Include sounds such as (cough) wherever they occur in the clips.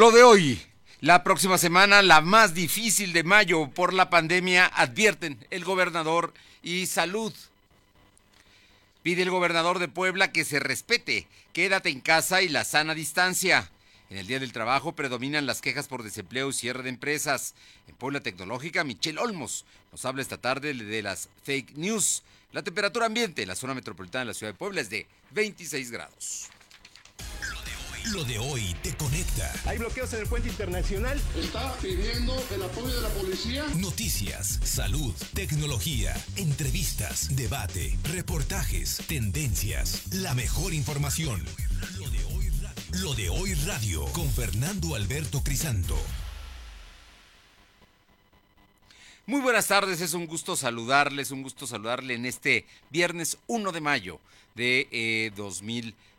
Lo de hoy, la próxima semana, la más difícil de mayo por la pandemia, advierten el gobernador y salud. Pide el gobernador de Puebla que se respete, quédate en casa y la sana distancia. En el Día del Trabajo predominan las quejas por desempleo y cierre de empresas. En Puebla Tecnológica, Michelle Olmos nos habla esta tarde de las fake news. La temperatura ambiente en la zona metropolitana de la ciudad de Puebla es de 26 grados. Lo de hoy te conecta. Hay bloqueos en el puente internacional. Está pidiendo el apoyo de la policía. Noticias, salud, tecnología, entrevistas, debate, reportajes, tendencias, la mejor información. Lo de hoy radio, Lo de hoy radio con Fernando Alberto Crisanto. Muy buenas tardes, es un gusto saludarles, un gusto saludarle en este viernes 1 de mayo de eh, 2020.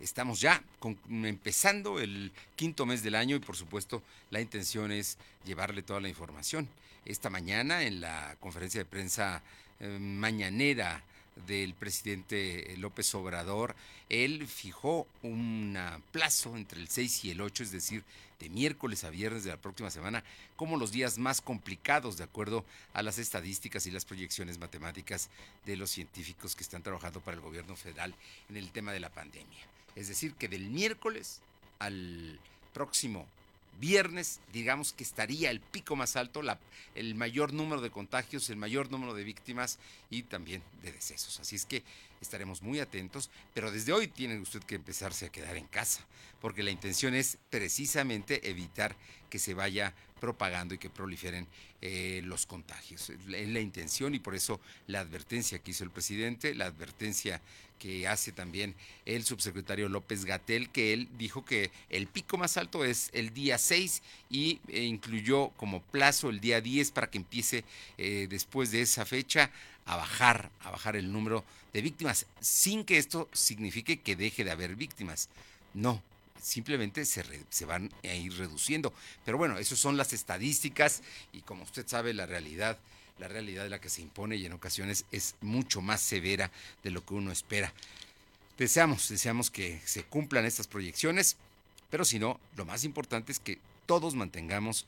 Estamos ya empezando el quinto mes del año y por supuesto la intención es llevarle toda la información. Esta mañana en la conferencia de prensa eh, mañanera del presidente López Obrador, él fijó un plazo entre el 6 y el 8, es decir, de miércoles a viernes de la próxima semana, como los días más complicados de acuerdo a las estadísticas y las proyecciones matemáticas de los científicos que están trabajando para el gobierno federal en el tema de la pandemia. Es decir, que del miércoles al próximo viernes, digamos que estaría el pico más alto, la, el mayor número de contagios, el mayor número de víctimas y también de decesos. Así es que estaremos muy atentos, pero desde hoy tiene usted que empezarse a quedar en casa, porque la intención es precisamente evitar que se vaya propagando y que proliferen eh, los contagios. Es la intención y por eso la advertencia que hizo el presidente, la advertencia que hace también el subsecretario López Gatel, que él dijo que el pico más alto es el día 6 y eh, incluyó como plazo el día 10 para que empiece eh, después de esa fecha a bajar, a bajar el número de víctimas, sin que esto signifique que deje de haber víctimas. No, simplemente se, se, van a ir reduciendo. Pero bueno, esas son las estadísticas y como usted sabe, la realidad, la realidad de la que se impone y en ocasiones es mucho más severa de lo que uno espera. Deseamos, deseamos que se cumplan estas proyecciones, pero si no, lo más importante es que todos mantengamos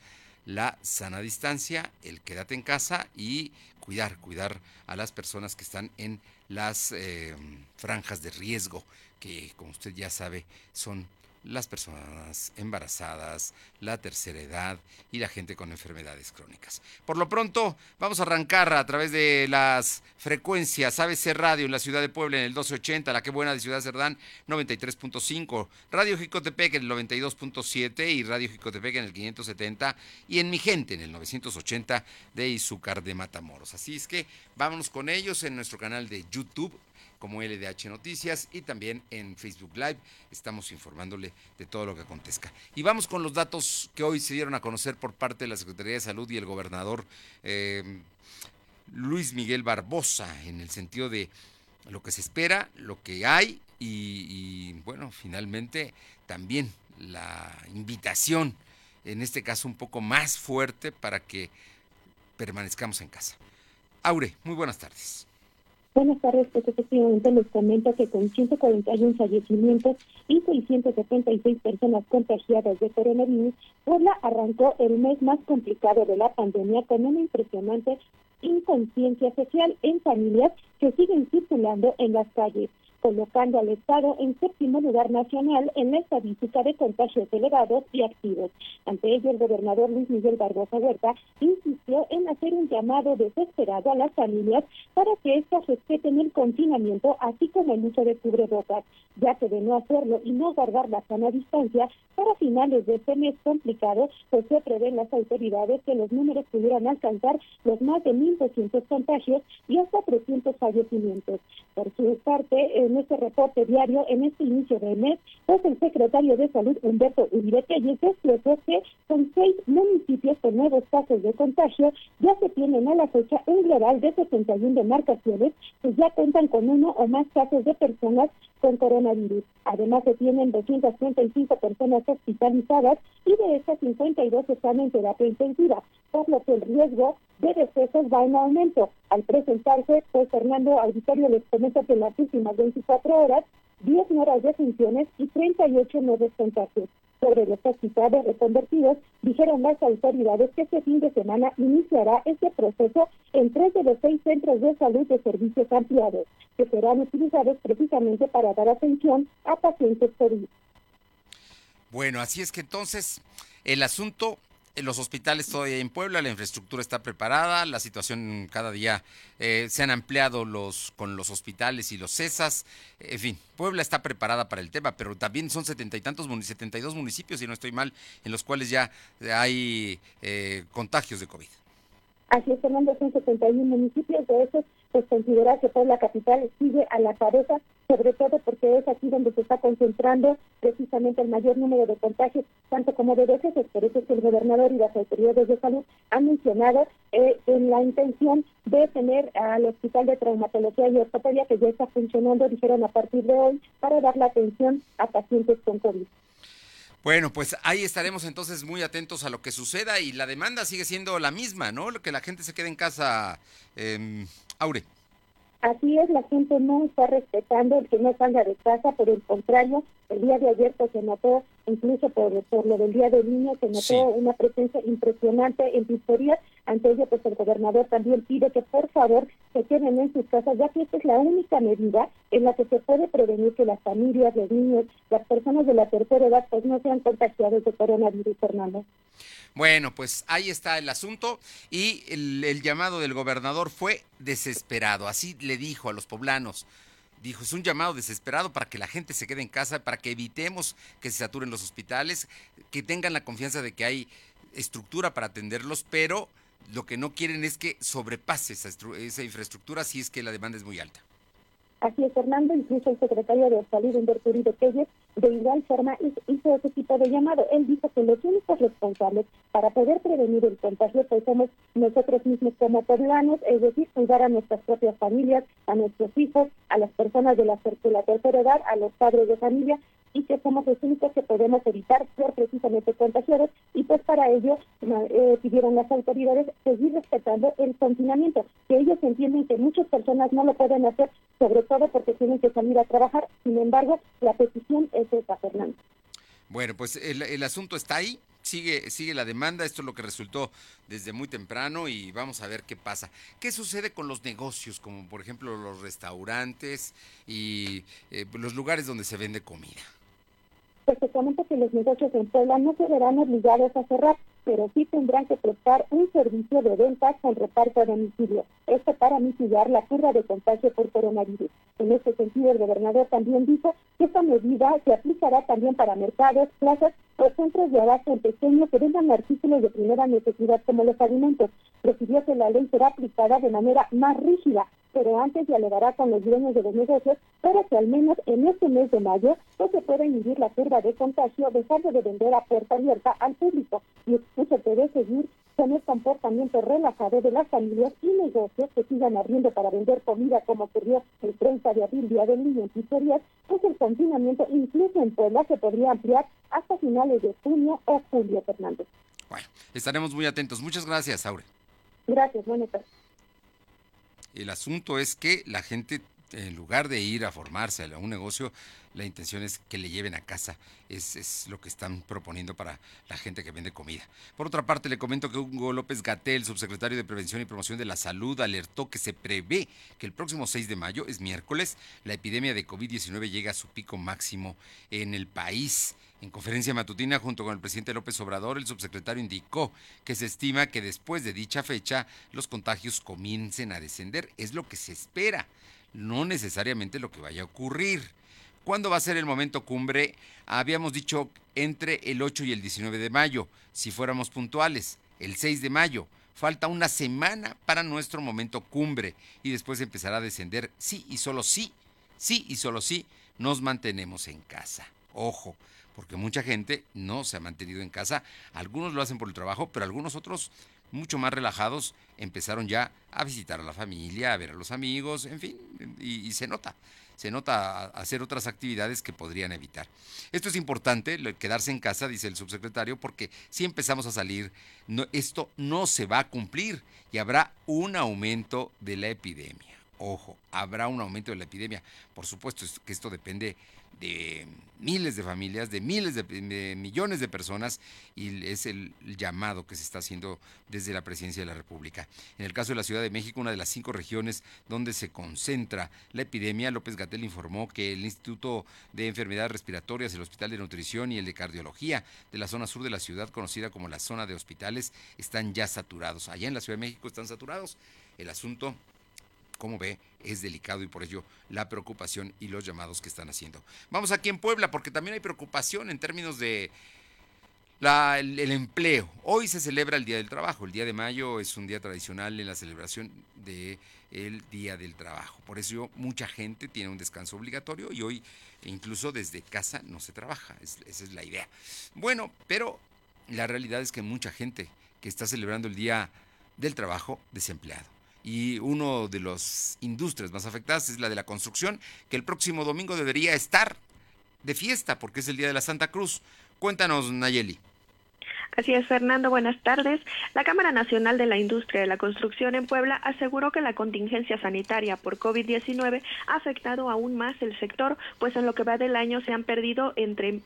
la sana distancia, el quédate en casa y cuidar, cuidar a las personas que están en las eh, franjas de riesgo, que como usted ya sabe son las personas embarazadas, la tercera edad y la gente con enfermedades crónicas. Por lo pronto, vamos a arrancar a través de las frecuencias ABC Radio en la ciudad de Puebla en el 1280, La Que Buena de Ciudad Cerdán 93.5, Radio Jicotepec en el 92.7 y Radio Jicotepec en el 570 y en Mi Gente en el 980 de Izúcar de Matamoros. Así es que vámonos con ellos en nuestro canal de YouTube como LDH Noticias y también en Facebook Live. Estamos informándole de todo lo que acontezca. Y vamos con los datos que hoy se dieron a conocer por parte de la Secretaría de Salud y el gobernador eh, Luis Miguel Barbosa, en el sentido de lo que se espera, lo que hay y, y bueno, finalmente también la invitación, en este caso un poco más fuerte para que permanezcamos en casa. Aure, muy buenas tardes. Buenas tardes, pues efectivamente les comento que con 141 fallecimientos y 676 personas contagiadas de coronavirus, Puebla arrancó el mes más complicado de la pandemia con una impresionante inconsciencia social en familias que siguen circulando en las calles colocando al Estado en séptimo lugar nacional en la estadística de contagios elevados y activos. Ante ello, el gobernador Luis Miguel Barbosa Huerta insistió en hacer un llamado desesperado a las familias para que éstas respeten el confinamiento, así como el uso de cubrebocas, ya que de no hacerlo y no guardar la sana distancia, para finales de este mes complicado, pues se prevén las autoridades que los números pudieran alcanzar los más de 1.200 contagios y hasta 300 fallecimientos. Por su parte, en este reporte diario, en este inicio de mes, pues el secretario de Salud, Humberto Uribe Telles, expresó que con seis municipios con nuevos casos de contagio, ya se tienen a la fecha un global de 61 demarcaciones que ya cuentan con uno o más casos de personas con coronavirus. Además, se tienen 235 personas hospitalizadas y de estas 52 están en terapia intensiva, por lo que el riesgo de decesos va en aumento. Al presentarse, pues Fernando Auditorio les comenta que en las últimas 24 horas 10 nuevas defunciones y 38 nuevos contagios. Sobre los hospitales reconvertidos, dijeron las autoridades que este fin de semana iniciará este proceso en tres de los seis centros de salud de servicios ampliados, que serán utilizados precisamente para dar atención a pacientes COVID. Bueno, así es que entonces el asunto los hospitales todavía en Puebla, la infraestructura está preparada, la situación cada día eh, se han ampliado los con los hospitales y los CESAS, en fin, Puebla está preparada para el tema, pero también son setenta y tantos, 72 municipios, si no estoy mal, en los cuales ya hay eh, contagios de COVID. Así es, Fernando, son 71 municipios, de esos pues considera que la Capital sigue a la cabeza, sobre todo porque es aquí donde se está concentrando precisamente el mayor número de contagios, tanto como de veces, por eso es que el gobernador y las autoridades de salud han mencionado eh, en la intención de tener al Hospital de Traumatología y Ortopedia, que ya está funcionando, dijeron a partir de hoy, para dar la atención a pacientes con COVID. Bueno, pues ahí estaremos entonces muy atentos a lo que suceda y la demanda sigue siendo la misma, ¿no? Que la gente se quede en casa, eh, Aure. Así es, la gente no está respetando el que no salga de casa, por el contrario, el día de ayer pues, se notó, incluso por, por lo del Día del Niño, se notó una presencia impresionante en pizzerías. Ante ello, pues el gobernador también pide que por favor se queden en sus casas, ya que esta es la única medida en la que se puede prevenir que las familias, los niños, las personas de la tercera edad, pues no sean contagiados de coronavirus, Fernando. Bueno, pues ahí está el asunto y el, llamado del gobernador fue desesperado, así le dijo a los poblanos. Dijo, es un llamado desesperado para que la gente se quede en casa, para que evitemos que se saturen los hospitales, que tengan la confianza de que hay estructura para atenderlos, pero lo que no quieren es que sobrepase esa, esa infraestructura si es que la demanda es muy alta. Así es, Fernando, incluso el secretario de Salud, Humberto Uribe de igual forma hizo ese tipo de llamado. Él dijo que los únicos responsables para poder prevenir el contagio pues somos nosotros mismos como poblanos, es decir, cuidar a nuestras propias familias, a nuestros hijos, a las personas de la, de la tercera edad, a los padres de familia y que somos los únicos que podemos evitar ser precisamente contagiados y pues para ello eh, pidieron las autoridades seguir respetando el confinamiento, que ellos entienden que muchas personas no lo pueden hacer, sobre todo porque tienen que salir a trabajar, sin embargo la petición es esa, Fernando. Bueno, pues el, el asunto está ahí, sigue, sigue la demanda, esto es lo que resultó desde muy temprano y vamos a ver qué pasa. ¿Qué sucede con los negocios, como por ejemplo los restaurantes y eh, los lugares donde se vende comida? Pues se comenta que los negocios en Puebla no se verán obligados a cerrar, pero sí tendrán que prestar un servicio de ventas con reparto a domicilio. Esto para mitigar la curva de contagio por coronavirus. En este sentido, el gobernador también dijo que esta medida se aplicará también para mercados, plazas o centros de abasto en pequeño que vendan artículos de primera necesidad como los alimentos. Prefirió que la ley será aplicada de manera más rígida, pero antes dialogará con los dueños de los negocios para que al menos en este mes de mayo no se pueda inhibir la curva de contagio dejando de vender a puerta abierta al público y que debe seguir con el comportamiento relajado de las familias y negocios que sigan abriendo para vender comida como ocurrió el 30 de abril, Día del Niño en pizzerías, pues el confinamiento incluso en Puebla se podría ampliar hasta finales de junio o julio, Fernando. Bueno, estaremos muy atentos. Muchas gracias, Aure. Gracias, buenas tardes. El asunto es que la gente, en lugar de ir a formarse a un negocio, la intención es que le lleven a casa. Es, es, lo que están proponiendo para la gente que vende comida. Por otra parte, le comento que Hugo López Gatel, subsecretario de Prevención y Promoción de la Salud, alertó que se prevé que el próximo 6 de mayo, es miércoles, la epidemia de COVID-19 llega a su pico máximo en el país. En conferencia matutina junto con el presidente López Obrador, el subsecretario indicó que se estima que después de dicha fecha los contagios comiencen a descender. Es lo que se espera, no necesariamente lo que vaya a ocurrir. ¿Cuándo va a ser el momento cumbre? Habíamos dicho entre el 8 y el 19 de mayo, si fuéramos puntuales, el 6 de mayo. Falta una semana para nuestro momento cumbre y después empezará a descender. Sí y solo sí, sí y solo sí, nos mantenemos en casa. Ojo, porque mucha gente no se ha mantenido en casa. Algunos lo hacen por el trabajo, pero algunos otros, mucho más relajados, empezaron ya a visitar a la familia, a ver a los amigos, en fin, y, se nota. Se nota hacer otras actividades que podrían evitar. Esto es importante, quedarse en casa, dice el subsecretario, porque si empezamos a salir, esto no se va a cumplir y habrá un aumento de la epidemia ojo, habrá un aumento de la epidemia. Por supuesto que esto depende de miles de familias, de miles de, millones de personas y es el llamado que se está haciendo desde la presidencia de la República. En el caso de la Ciudad de México, una de las cinco regiones donde se concentra la epidemia, López Gatel informó que el Instituto de Enfermedades Respiratorias, el Hospital de Nutrición y el de Cardiología de la zona sur de la ciudad, conocida como la zona de hospitales, están ya saturados. Allá en la Ciudad de México están saturados. El asunto como ve, es delicado y por ello la preocupación y los llamados que están haciendo. Vamos aquí en Puebla porque también hay preocupación en términos de el, empleo. Hoy se celebra el Día del Trabajo. El Día de mayo es un día tradicional en la celebración del Día del Trabajo. Por eso mucha gente tiene un descanso obligatorio y hoy incluso desde casa no se trabaja. esa es la idea. Bueno, pero la realidad es que mucha gente que está celebrando el Día del Trabajo desempleado y uno de las industrias más afectadas es la de la construcción, que el próximo domingo debería estar de fiesta porque es el Día de la Santa Cruz. Cuéntanos, Nayeli. Así es, Fernando, buenas tardes. La Cámara Nacional de la Industria de la Construcción en Puebla aseguró que la contingencia sanitaria por COVID-19 ha afectado aún más el sector, pues en lo que va del año se han perdido entre,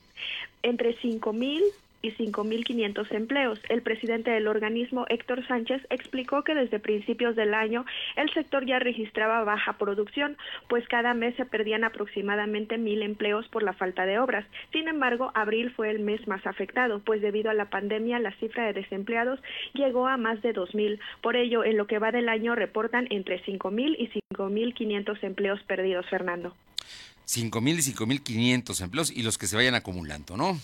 entre 5 mil y 5.500 empleos. El presidente del organismo, Héctor Sánchez, explicó que desde principios del año el sector ya registraba baja producción, pues cada mes se perdían aproximadamente mil empleos por la falta de obras. Sin embargo, abril fue el mes más afectado, pues debido a la pandemia la cifra de desempleados llegó a más de 2.000. Por ello, en lo que va del año reportan entre 5.000 y 5.500 empleos perdidos, Fernando. 5.000 y 5.500 empleos y los que se vayan acumulando, ¿no?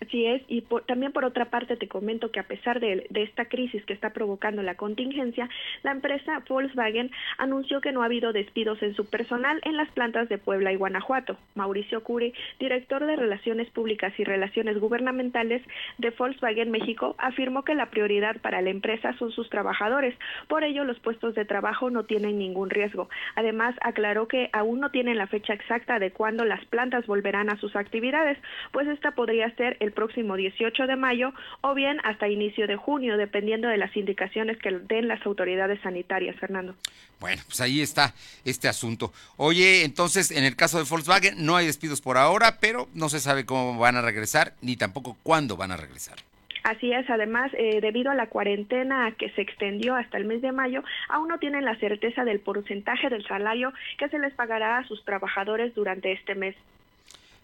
Así es, y también por otra parte te comento que a pesar de, esta crisis que está provocando la contingencia, la empresa Volkswagen anunció que no ha habido despidos en su personal en las plantas de Puebla y Guanajuato. Mauricio Curi, director de Relaciones Públicas y Relaciones Gubernamentales de Volkswagen México, afirmó que la prioridad para la empresa son sus trabajadores, por ello los puestos de trabajo no tienen ningún riesgo. Además, aclaró que aún no tienen la fecha exacta de cuándo las plantas volverán a sus actividades, pues esta podría ser el próximo 18 de mayo o bien hasta inicio de junio, dependiendo de las indicaciones que den las autoridades sanitarias, Fernando. Bueno, pues ahí está este asunto. Oye, entonces, en el caso de Volkswagen no hay despidos por ahora, pero no se sabe cómo van a regresar ni tampoco cuándo van a regresar. Así es, además, eh, debido a la cuarentena que se extendió hasta el mes de mayo, aún no tienen la certeza del porcentaje del salario que se les pagará a sus trabajadores durante este mes.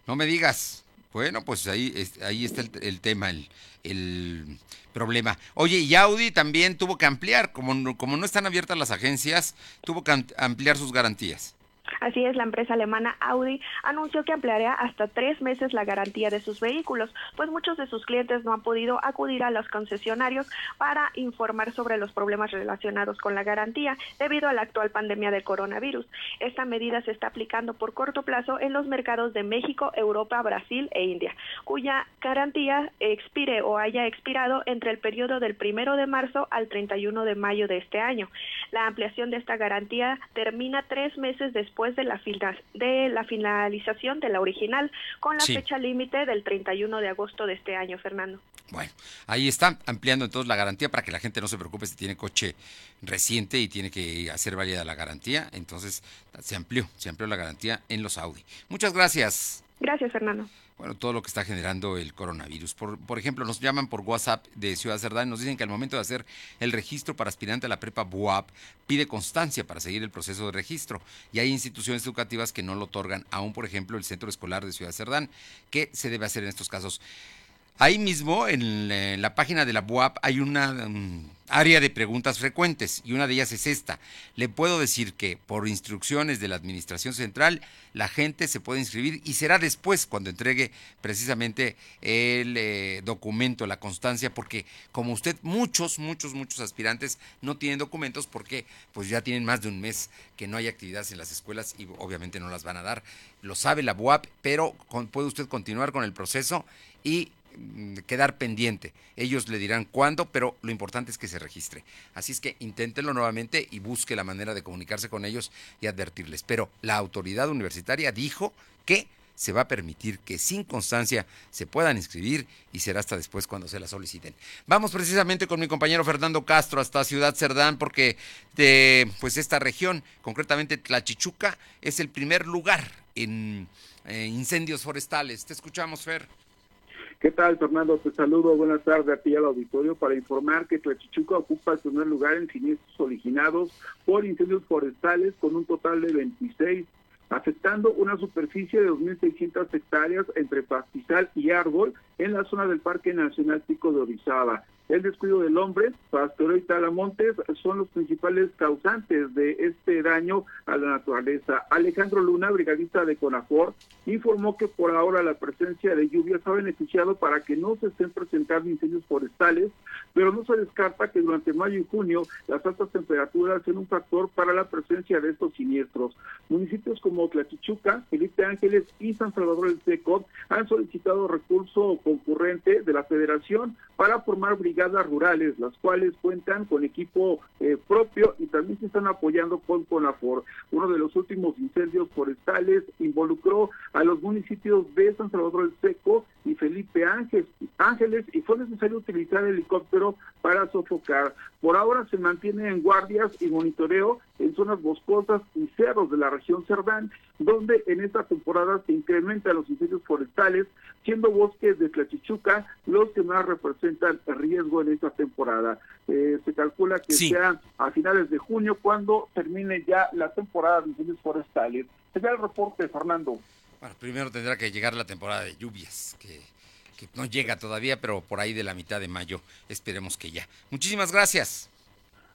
No me digas. Bueno, pues ahí, ahí está el, tema, el, el, problema. Oye, y Audi también tuvo que ampliar, como, como no están abiertas las agencias, tuvo que ampliar sus garantías. Así es, la empresa alemana Audi anunció que ampliaría hasta tres meses la garantía de sus vehículos, pues muchos de sus clientes no han podido acudir a los concesionarios para informar sobre los problemas relacionados con la garantía debido a la actual pandemia de coronavirus. Esta medida se está aplicando por corto plazo en los mercados de México, Europa, Brasil e India, cuya garantía expire o haya expirado entre el periodo del primero de marzo al 31 de mayo de este año. La ampliación de esta garantía termina tres meses después de la, de la finalización de la original, con la fecha límite del 31 de agosto de este año, Fernando. Bueno, ahí está, ampliando entonces la garantía para que la gente no se preocupe si tiene coche reciente y tiene que hacer válida la garantía. Entonces se amplió, se amplió la garantía en los Audi. Muchas gracias. Gracias, Fernando bueno, todo lo que está generando el coronavirus. Por, por ejemplo, nos llaman por WhatsApp de Ciudad Cerdán nos dicen que al momento de hacer el registro para aspirante a la prepa BUAP, pide constancia para seguir el proceso de registro. Y hay instituciones educativas que no lo otorgan, aún por ejemplo el Centro Escolar de Ciudad Cerdán. ¿Qué se debe hacer en estos casos? Ahí mismo, en la página de la BUAP, hay una... Mm, área de preguntas frecuentes y una de ellas es esta. Le puedo decir que por instrucciones de la Administración Central la gente se puede inscribir y será después cuando entregue precisamente el eh, documento, la constancia, porque como usted, muchos, muchos, muchos aspirantes no tienen documentos porque pues ya tienen más de un mes que no hay actividades en las escuelas y obviamente no las van a dar. Lo sabe la BUAP, pero puede usted continuar con el proceso y quedar pendiente. Ellos le dirán cuándo, pero lo importante es que se registre. Así es que inténtelo nuevamente y busque la manera de comunicarse con ellos y advertirles. Pero la autoridad universitaria dijo que se va a permitir que sin constancia se puedan inscribir y será hasta después cuando se la soliciten. Vamos precisamente con mi compañero Fernando Castro hasta Ciudad Cerdán porque de, pues esta región, concretamente Tlachichuca, es el primer lugar en eh, incendios forestales. Te escuchamos, Fer. ¿Qué tal, Fernando? Te saludo. Buenas tardes a ti al auditorio para informar que Tlachichuca ocupa el primer lugar en siniestros originados por incendios forestales con un total de 26 afectando una superficie de 2.600 hectáreas entre pastizal y árbol en la zona del Parque Nacional Pico de Orizaba. El descuido del hombre, pastoreo y talamontes son los principales causantes de este daño a la naturaleza. Alejandro Luna, brigadista de CONAFOR, informó que por ahora la presencia de lluvias ha beneficiado para que no se estén presentando incendios forestales, pero no se descarta que durante mayo y junio las altas temperaturas sean un factor para la presencia de estos siniestros. Municipios como Tlachichuca, Felipe Ángeles y San Salvador del Seco han solicitado recurso concurrente de la Federación para formar brigadas rurales, las cuales cuentan con equipo eh, propio y también se están apoyando con CONAFOR. Uno de los últimos incendios forestales involucró a los municipios de San Salvador del Seco y Felipe Ángeles, Ángeles y fue necesario utilizar helicóptero para sofocar. Por ahora se mantiene en guardias y monitoreo en zonas boscosas y cerros de la región Cerdán, donde en esta temporada se incrementan los incendios forestales, siendo bosques de Tlachichuca los que más representan riesgo en esta temporada. Eh, se calcula que sea a finales de junio cuando termine ya la temporada de incendios forestales. Sería el reporte, Fernando. Bueno, primero tendrá que llegar la temporada de lluvias, que, que no llega todavía, pero por ahí de la mitad de mayo esperemos que ya. Muchísimas gracias.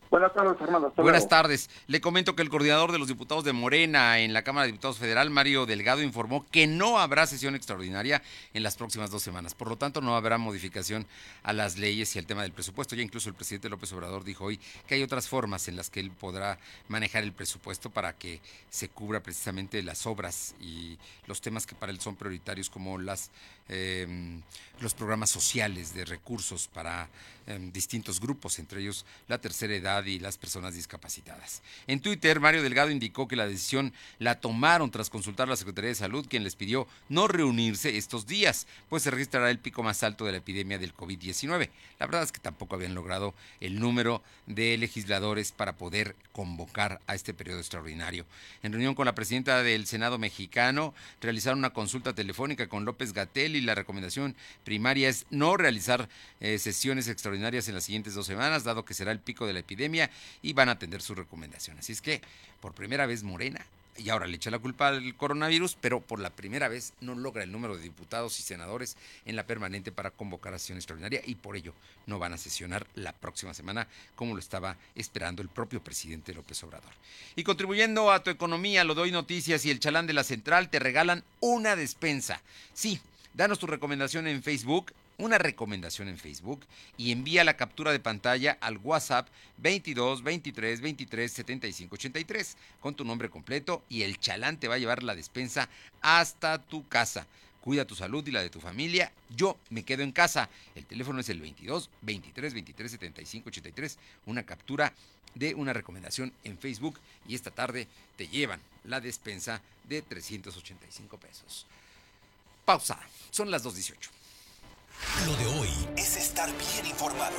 Buenas tardes, Fernando. Buenas tardes. Le comento que el coordinador de los diputados de Morena en la Cámara de Diputados Federal, Mario Delgado, informó que no habrá sesión extraordinaria en las próximas dos semanas. Por lo tanto, no habrá modificación a las leyes y al tema del presupuesto. Ya incluso el presidente López Obrador dijo hoy que hay otras formas en las que él podrá manejar el presupuesto para que se cubra precisamente las obras y los temas que para él son prioritarios como las eh, los programas sociales de recursos para distintos grupos, entre ellos la tercera edad y las personas discapacitadas. En Twitter, Mario Delgado indicó que la decisión la tomaron tras consultar a la Secretaría de Salud, quien les pidió no reunirse estos días, pues se registrará el pico más alto de la epidemia del COVID-19. La verdad es que tampoco habían logrado el número de legisladores para poder convocar a este periodo extraordinario. En reunión con la presidenta del Senado mexicano, realizaron una consulta telefónica con López Gatel y la recomendación primaria es no realizar eh, sesiones extraordinarias en las siguientes dos semanas, dado que será el pico de la epidemia y van a atender su recomendación. Así es que, por primera vez, Morena y ahora le echa la culpa al coronavirus, pero por la primera vez no logra el número de diputados y senadores en la permanente para convocar a sesión extraordinaria y por ello no van a sesionar la próxima semana como lo estaba esperando el propio presidente López Obrador. Y contribuyendo a tu economía, lo doy noticias y el chalán de la central te regalan una despensa. Sí, danos tu recomendación en Facebook una recomendación en Facebook y envía la captura de pantalla al WhatsApp 22 23 23 75 83 con tu nombre completo y el chalán te va a llevar la despensa hasta tu casa. Cuida tu salud y la de tu familia. Yo me quedo en casa. El teléfono es el 22 23 23 75 83. Una captura de una recomendación en Facebook y esta tarde te llevan la despensa de 385 pesos. Pausa. Son las 2.18. Lo de hoy es estar bien informado.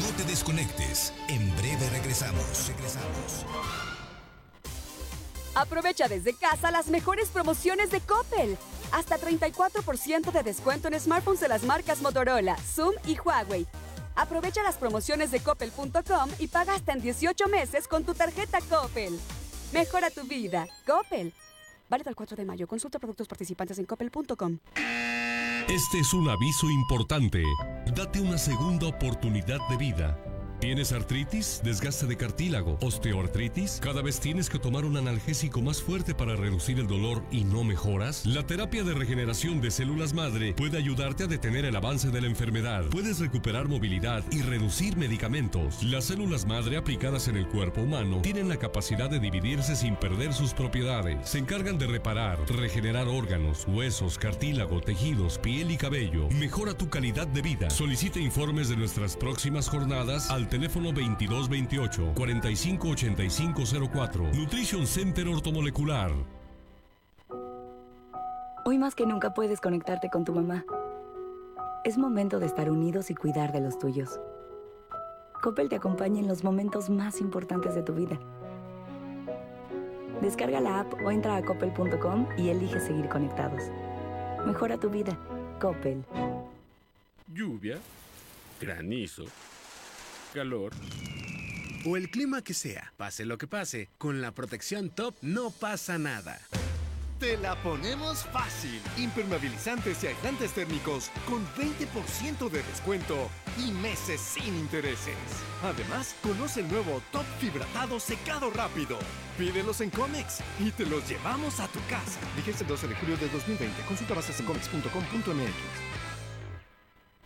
No te desconectes. En breve regresamos. Regresamos. Aprovecha desde casa las mejores promociones de Coppel. Hasta 34% de descuento en smartphones de las marcas Motorola, Zoom y Huawei. Aprovecha las promociones de coppel.com y paga hasta en 18 meses con tu tarjeta Coppel. Mejora tu vida. Coppel. Válido el 4 de mayo. Consulta productos participantes en coppel.com. Este es un aviso importante. Date una segunda oportunidad de vida. ¿Tienes artritis, desgaste de cartílago, osteoartritis? ¿Cada vez tienes que tomar un analgésico más fuerte para reducir el dolor y no mejoras? La terapia de regeneración de células madre puede ayudarte a detener el avance de la enfermedad. Puedes recuperar movilidad y reducir medicamentos. Las células madre aplicadas en el cuerpo humano tienen la capacidad de dividirse sin perder sus propiedades. Se encargan de reparar, regenerar órganos, huesos, cartílago, tejidos, piel y cabello. Mejora tu calidad de vida. Solicita informes de nuestras próximas jornadas al teléfono 2228 458504. Nutrition Center Ortomolecular. Hoy más que nunca puedes conectarte con tu mamá. Es momento de estar unidos y cuidar de los tuyos. Coppel te acompaña en los momentos más importantes de tu vida. Descarga la app o entra a coppel.com y elige seguir conectados. Mejora tu vida. Coppel. Lluvia, granizo, calor o el clima que sea, pase lo que pase, con la protección top no pasa nada. Te la ponemos fácil. Impermeabilizantes y aislantes térmicos con 20% de descuento y meses sin intereses. Además, conoce el nuevo Top Fibratado Secado Rápido. Pídelos en Comex y te los llevamos a tu casa. Vigencia el 12 de julio de 2020. Consulta bases en comex.com.mx.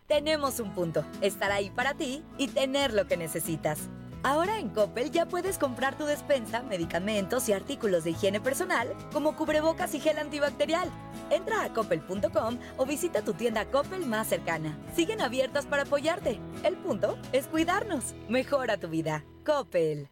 Tenemos un punto. Estar ahí para ti y tener lo que necesitas. Ahora en Coppel ya puedes comprar tu despensa, medicamentos y artículos de higiene personal, como cubrebocas y gel antibacterial. Entra a coppel.com o visita tu tienda Coppel más cercana. Siguen abiertas para apoyarte. El punto es cuidarnos. Mejora tu vida. Coppel.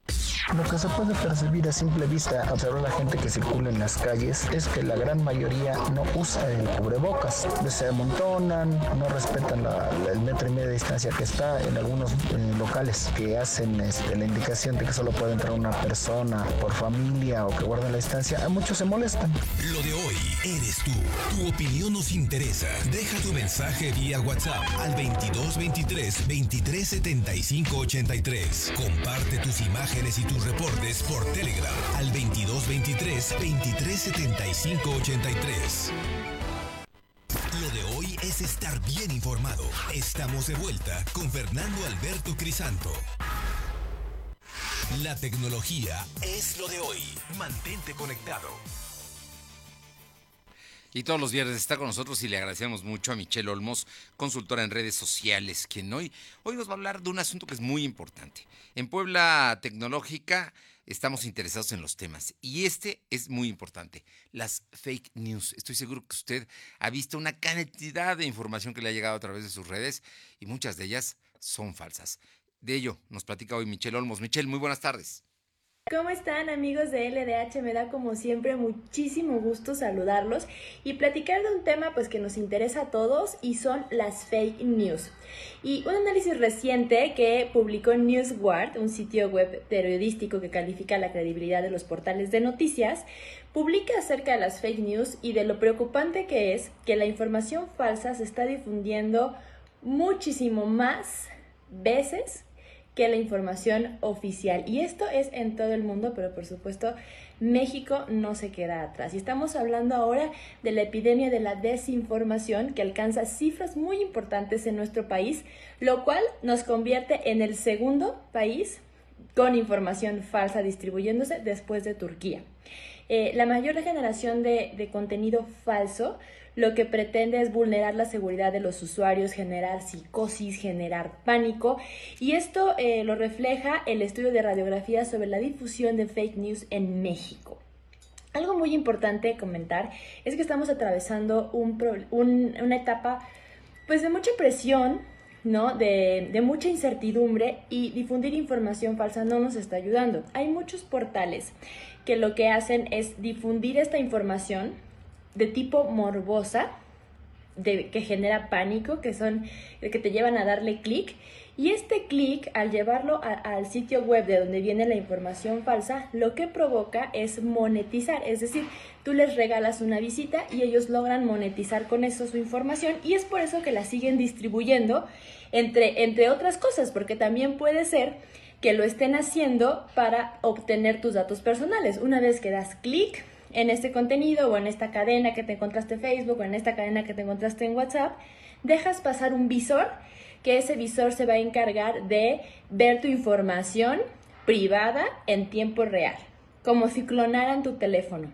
Lo que se puede percibir a simple vista al observar la gente que circula en las calles es que la gran mayoría no usa el cubrebocas. Se amontonan, no respetan el metro y medio de distancia que está en algunos eh, locales que hacen este, la indicación de que solo puede entrar una persona por familia o que guardan la distancia. A muchos se molestan. Lo de hoy eres tú. Tu opinión nos interesa. Deja tu mensaje vía WhatsApp al 2223 2375 83. Comparte tus imágenes y tus reportes por Telegram al 2223 2375 83. Lo de hoy es estar bien informado. Estamos de vuelta con Fernando Alberto Crisanto. La tecnología es lo de hoy. Mantente conectado. Y todos los viernes está con nosotros y le agradecemos mucho a Michelle Olmos, consultora en redes sociales, quien hoy, hoy nos va a hablar de un asunto que es muy importante. En Puebla Tecnológica estamos interesados en los temas y este es muy importante, las fake news. Estoy seguro que usted ha visto una cantidad de información que le ha llegado a través de sus redes y muchas de ellas son falsas. De ello nos platica hoy Michelle Olmos. Michelle, muy buenas tardes. ¿Cómo están amigos de LDH? Me da como siempre muchísimo gusto saludarlos y platicar de un tema pues que nos interesa a todos y son las fake news. Y un análisis reciente que publicó Newsguard, un sitio web periodístico que califica la credibilidad de los portales de noticias, publica acerca de las fake news y de lo preocupante que es que la información falsa se está difundiendo muchísimo más veces que la información oficial. Y esto es en todo el mundo, pero por supuesto México no se queda atrás. Y estamos hablando ahora de la epidemia de la desinformación que alcanza cifras muy importantes en nuestro país, lo cual nos convierte en el segundo país con información falsa distribuyéndose después de Turquía. Eh, la mayor generación de, de contenido falso lo que pretende es vulnerar la seguridad de los usuarios, generar psicosis, generar pánico. Y esto eh, lo refleja el estudio de radiografía sobre la difusión de fake news en México. Algo muy importante comentar es que estamos atravesando una etapa pues de mucha presión, ¿no? De, mucha incertidumbre y difundir información falsa no nos está ayudando. Hay muchos portales que lo que hacen es difundir esta información de tipo morbosa, de, que genera pánico, que son que te llevan a darle clic. Y este clic, al llevarlo al sitio web de donde viene la información falsa, lo que provoca es monetizar. Es decir, tú les regalas una visita y ellos logran monetizar con eso su información y es por eso que la siguen distribuyendo, entre, entre otras cosas, porque también puede ser que lo estén haciendo para obtener tus datos personales. Una vez que das clic, en este contenido o en esta cadena que te encontraste en Facebook o en esta cadena que te encontraste en WhatsApp, dejas pasar un visor, que ese visor se va a encargar de ver tu información privada en tiempo real, como si clonaran tu teléfono.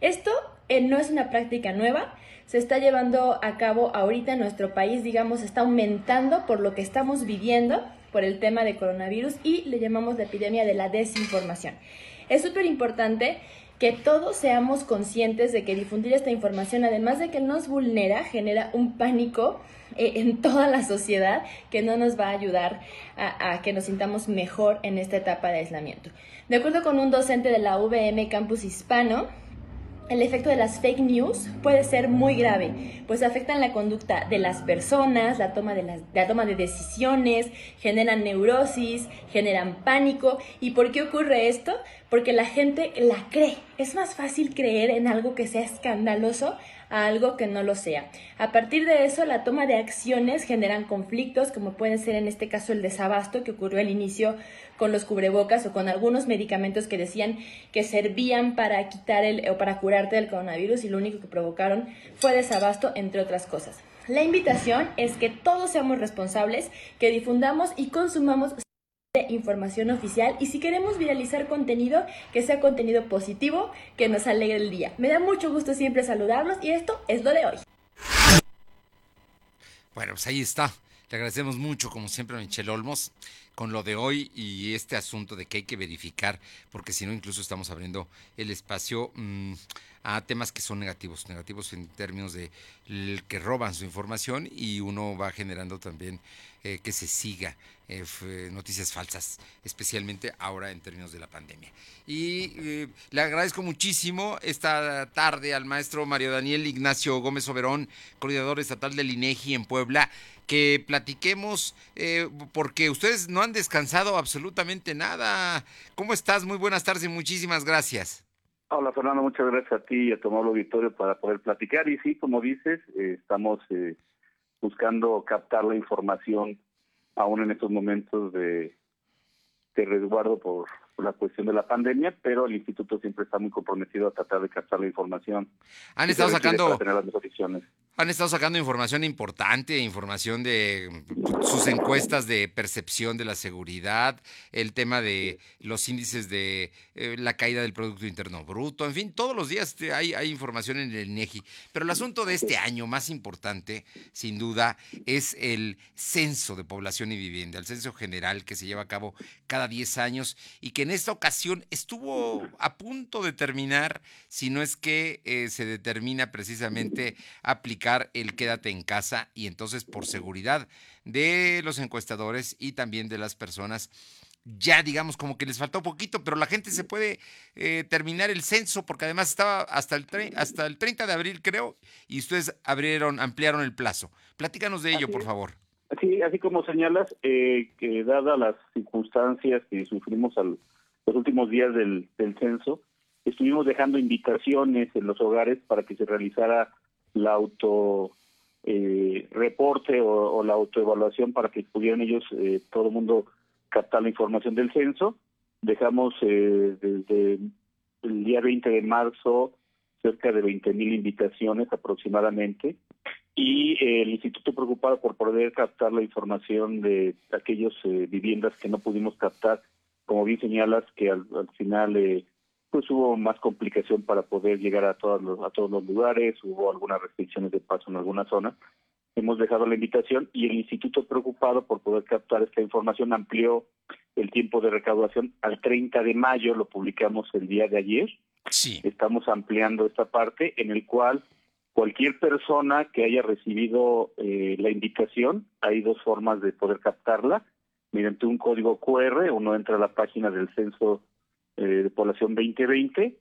Esto eh, no es una práctica nueva, se está llevando a cabo ahorita en nuestro país, digamos, está aumentando por lo que estamos viviendo por el tema de coronavirus y le llamamos la epidemia de la desinformación. Es súper importante que todos seamos conscientes de que difundir esta información, además de que nos vulnera, genera un pánico eh, en toda la sociedad que no nos va a ayudar a, a, que nos sintamos mejor en esta etapa de aislamiento. De acuerdo con un docente de la VM Campus Hispano, el efecto de las fake news puede ser muy grave, pues afectan la conducta de las personas, la toma de, decisiones, generan neurosis, generan pánico. ¿Y por qué ocurre esto? Porque la gente la cree. Es más fácil creer en algo que sea escandaloso a algo que no lo sea. A partir de eso, la toma de acciones generan conflictos, como puede ser en este caso el desabasto que ocurrió al inicio con los cubrebocas o con algunos medicamentos que decían que servían para quitar el o para curarte del coronavirus y lo único que provocaron fue desabasto, entre otras cosas. La invitación es que todos seamos responsables, que difundamos y consumamos información oficial y si queremos viralizar contenido, que sea contenido positivo, que nos alegre el día. Me da mucho gusto siempre saludarlos y esto es lo de hoy. Bueno, pues ahí está. Le agradecemos mucho, como siempre, a Michelle Olmos, con lo de hoy y este asunto de que hay que verificar, porque si no, incluso estamos abriendo el espacio mm, a temas que son negativos, negativos en términos de que roban su información y uno va generando también eh, que se siga eh, noticias falsas, especialmente ahora en términos de la pandemia. Y eh, le agradezco muchísimo esta tarde al maestro Mario Daniel Ignacio Gómez Oberón, coordinador estatal del INEGI en Puebla, que platiquemos, porque ustedes no han descansado absolutamente nada. ¿Cómo estás? Muy buenas tardes y muchísimas gracias. Hola Fernando, muchas gracias a ti y a tu amable auditorio para poder platicar. Y sí, como dices, estamos buscando captar la información aún en estos momentos de, de resguardo por, la cuestión de la pandemia, pero el instituto siempre está muy comprometido a tratar de captar la información. Han estado sacando tener las han estado sacando información importante, información de sus encuestas de percepción de la seguridad, el tema de los índices de eh, la caída del Producto Interno Bruto, en fin, todos los días hay, hay información en el INEGI. Pero el asunto de este año más importante, sin duda, es el censo de población y vivienda, el censo general que se lleva a cabo cada 10 años y que en esta ocasión estuvo a punto de terminar, si no es que eh, se determina precisamente aplicar el quédate en casa y entonces por seguridad de los encuestadores y también de las personas ya digamos como que les faltó poquito, pero la gente se puede eh, terminar el censo porque además estaba hasta el, hasta el 30 de abril creo y ustedes abrieron, ampliaron el plazo. Platícanos de ello, por favor. Sí, así como señalas, eh, que dadas las circunstancias que sufrimos al, los últimos días del, del censo, estuvimos dejando invitaciones en los hogares para que se realizara la auto eh, reporte o, la autoevaluación para que pudieran ellos, eh, todo el mundo, captar la información del censo. Dejamos eh, desde el día 20 de marzo cerca de 20 mil invitaciones aproximadamente y el instituto preocupado por poder captar la información de aquellos viviendas que no pudimos captar, como bien señalas que al, al final pues hubo más complicación para poder llegar a todos los, a todos los lugares, hubo algunas restricciones de paso en algunas zonas. Hemos dejado la invitación y el instituto preocupado por poder captar esta información amplió el tiempo de recaudación al 30 de mayo, lo publicamos el día de ayer. Sí. Estamos ampliando esta parte en el cual cualquier persona que haya recibido eh, la invitación, hay dos formas de poder captarla, mediante un código QR, uno entra a la página del censo de población 2020,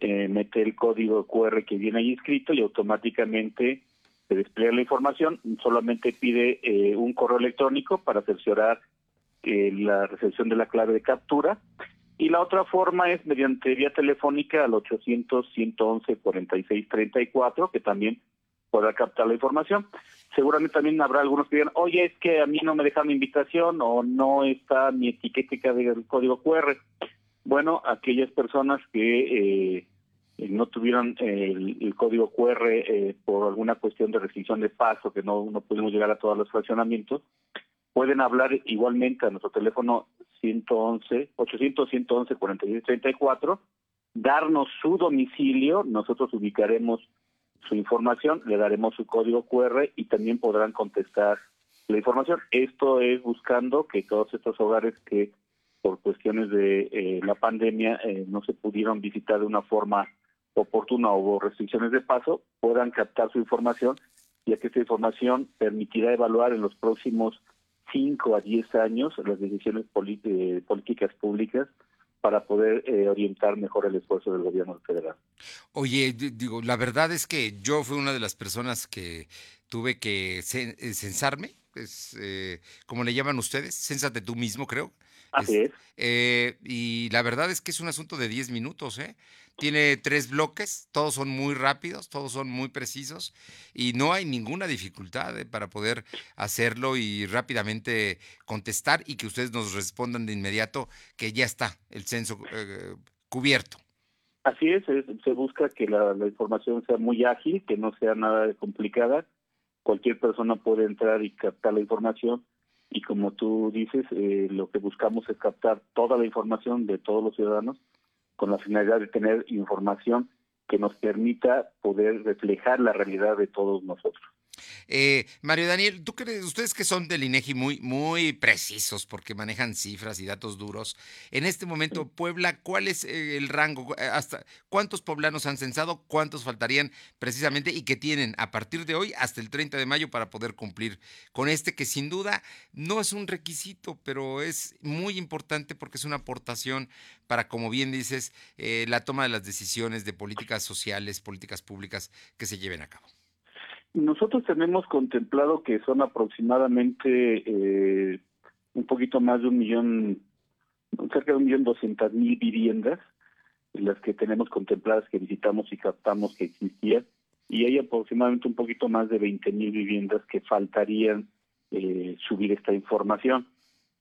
eh, mete el código QR que viene ahí escrito y automáticamente se despliega la información, solamente pide eh, un correo electrónico para cerciorar la recepción de la clave de captura y la otra forma es mediante vía telefónica al 800-111-4634, que también podrá captar la información. Seguramente también habrá algunos que digan, oye, es que a mí no me dejan invitación o no está mi etiqueta del código QR. Bueno, aquellas personas que eh, no tuvieron el, código QR eh, por alguna cuestión de restricción de paso, que no, no pudimos llegar a todos los fraccionamientos, pueden hablar igualmente a nuestro teléfono 111, 800 111 4634, darnos su domicilio, nosotros ubicaremos su información, le daremos su código QR y también podrán contestar la información. Esto es buscando que todos estos hogares que por cuestiones de eh, la pandemia eh, no se pudieron visitar de una forma oportuna o hubo restricciones de paso, puedan captar su información, ya que esta información permitirá evaluar en los próximos 5 a 10 años las decisiones eh, políticas públicas para poder eh, orientar mejor el esfuerzo del gobierno federal. Oye, digo, la verdad es que yo fui una de las personas que tuve que censarme, es, eh, como le llaman ustedes, cénsate tú mismo, creo. Así es. Eh, y la verdad es que es un asunto de 10 minutos, ¿eh? Tiene tres bloques, todos son muy rápidos, todos son muy precisos y no hay ninguna dificultad ¿eh? para poder hacerlo y rápidamente contestar y que ustedes nos respondan de inmediato que ya está el censo eh, cubierto. Así es, se busca que la, información sea muy ágil, que no sea nada complicada. Cualquier persona puede entrar y captar la información y como tú dices, eh, lo que buscamos es captar toda la información de todos los ciudadanos con la finalidad de tener información que nos permita poder reflejar la realidad de todos nosotros. Eh, Mario Daniel, ¿tú crees, ustedes que son del INEGI muy, muy precisos porque manejan cifras y datos duros, en este momento, Puebla, ¿cuál es eh, el rango? Eh, hasta ¿Cuántos poblanos han censado? ¿Cuántos faltarían precisamente y que tienen a partir de hoy hasta el 30 de mayo para poder cumplir con este que sin duda no es un requisito, pero es muy importante porque es una aportación para, como bien dices, la toma de las decisiones de políticas sociales, políticas públicas que se lleven a cabo? Nosotros tenemos contemplado que son aproximadamente eh, un poquito más de un millón, cerca de un millón doscientas mil viviendas, las que tenemos contempladas que visitamos y captamos que existían, y hay aproximadamente un poquito más de veinte mil viviendas que faltarían eh, subir esta información.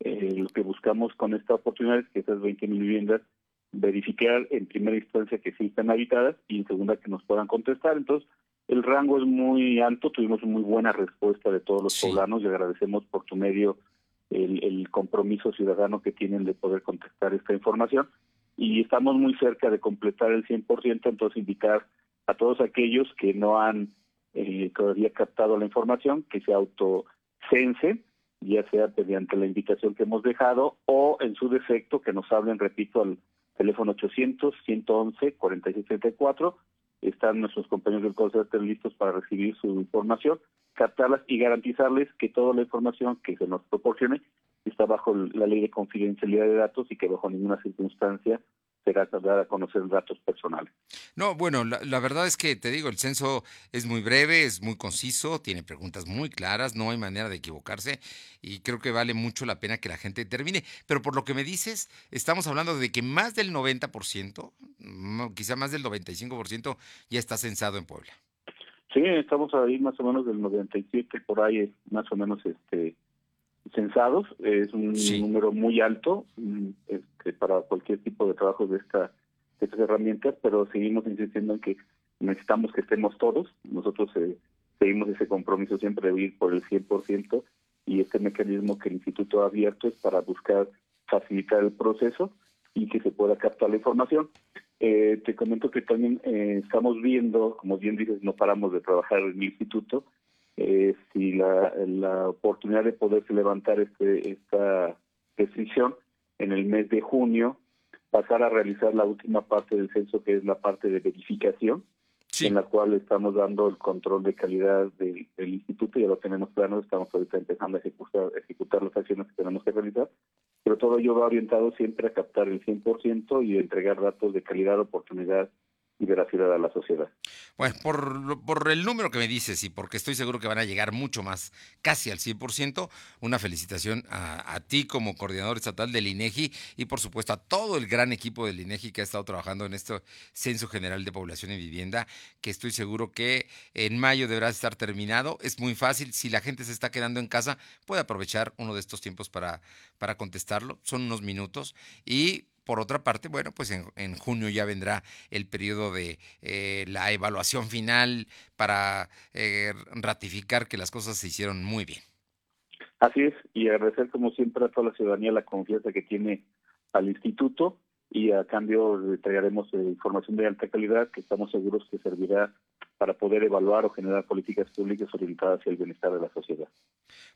Eh, lo que buscamos con esta oportunidad es que esas veinte mil viviendas verificar en primera instancia que sí están habitadas y en segunda que nos puedan contestar. Entonces, el rango es muy alto, tuvimos muy buena respuesta de todos los poblanos y agradecemos por tu medio el, compromiso ciudadano que tienen de poder contestar esta información. Y estamos muy cerca de completar el 100%, entonces invitar a todos aquellos que no han eh, todavía captado la información, que se autocensen, ya sea mediante la invitación que hemos dejado o en su defecto que nos hablen, repito, al teléfono 800 111 4674 están nuestros compañeros del Consejo listos para recibir su información, captarlas y garantizarles que toda la información que se nos proporcione está bajo la ley de confidencialidad de datos y que bajo ninguna circunstancia será dar a conocer datos personales. No, bueno, la, verdad es que te digo, el censo es muy breve, es muy conciso, tiene preguntas muy claras, no hay manera de equivocarse y creo que vale mucho la pena que la gente termine. Pero por lo que me dices, estamos hablando de que más del 90%, quizá más del 95% ya está censado en Puebla. Sí, estamos ahí más o menos del 97 por ahí, más o menos este censados, es un número muy alto mm, este, para cualquier tipo de trabajo de, esta, de estas herramientas, pero seguimos insistiendo en que necesitamos que estemos todos, nosotros eh, seguimos ese compromiso siempre de ir por el 100% y este mecanismo que el instituto ha abierto es para buscar facilitar el proceso y que se pueda captar la información. Eh, te comento que también eh, estamos viendo, como bien dices, no paramos de trabajar en el instituto, eh, si la, la, oportunidad de poderse levantar este, esta restricción en el mes de junio, pasar a realizar la última parte del censo, que es la parte de verificación, en la cual estamos dando el control de calidad del, instituto, ya lo tenemos plano, estamos ahorita empezando a ejecutar, ejecutar las acciones que tenemos que realizar, pero todo ello va orientado siempre a captar el 100% y entregar datos de calidad, oportunidad y veracidad a la sociedad. Bueno, por, por el número que me dices y porque estoy seguro que van a llegar mucho más, casi al 100%, una felicitación a, a, ti como coordinador estatal del INEGI y por supuesto a todo el gran equipo del INEGI que ha estado trabajando en este Censo General de Población y Vivienda, que estoy seguro que en mayo deberá estar terminado. Es muy fácil, si la gente se está quedando en casa, puede aprovechar uno de estos tiempos para, para contestarlo, son unos minutos y por otra parte, bueno, pues en, junio ya vendrá el periodo de eh, la evaluación final para eh, ratificar que las cosas se hicieron muy bien. Así es, y agradecer como siempre a toda la ciudadanía la confianza que tiene al instituto y a cambio le entregaremos eh, información de alta calidad que estamos seguros que servirá para poder evaluar o generar políticas públicas orientadas hacia el bienestar de la sociedad.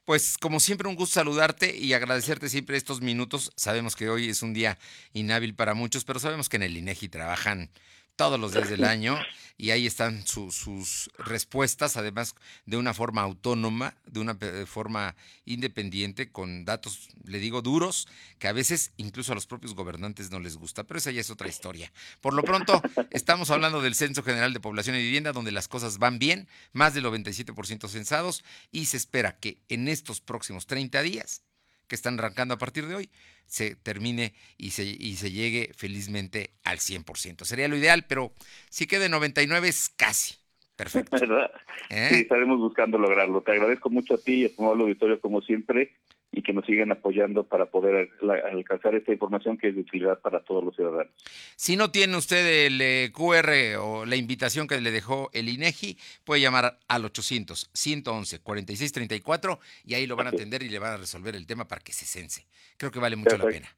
Pues como siempre un gusto saludarte y agradecerte siempre estos minutos. Sabemos que hoy es un día inhábil para muchos, pero sabemos que en el INEGI trabajan todos los días del año y ahí están sus respuestas, además de una forma autónoma, de una forma independiente, con datos, le digo, duros, que a veces incluso a los propios gobernantes no les gusta, pero esa ya es otra historia. Por lo pronto, estamos hablando del Censo General de Población y Vivienda, donde las cosas van bien, más del 97% censados, y se espera que en estos próximos 30 días, que están arrancando a partir de hoy, se termine y se, y se llegue felizmente al 100%. Sería lo ideal, pero si quede 99 es casi. Perfecto. (laughs) ¿Verdad? ¿Eh? Sí, estaremos buscando lograrlo. Te agradezco mucho a ti y a tu auditorio como siempre y que nos sigan apoyando para poder alcanzar esta información que es de utilidad para todos los ciudadanos. Si no tiene usted el eh, QR o la invitación que le dejó el INEGI, puede llamar al 800 111 4634 y ahí lo van a atender y le van a resolver el tema para que se sense. Creo que vale mucho la pena.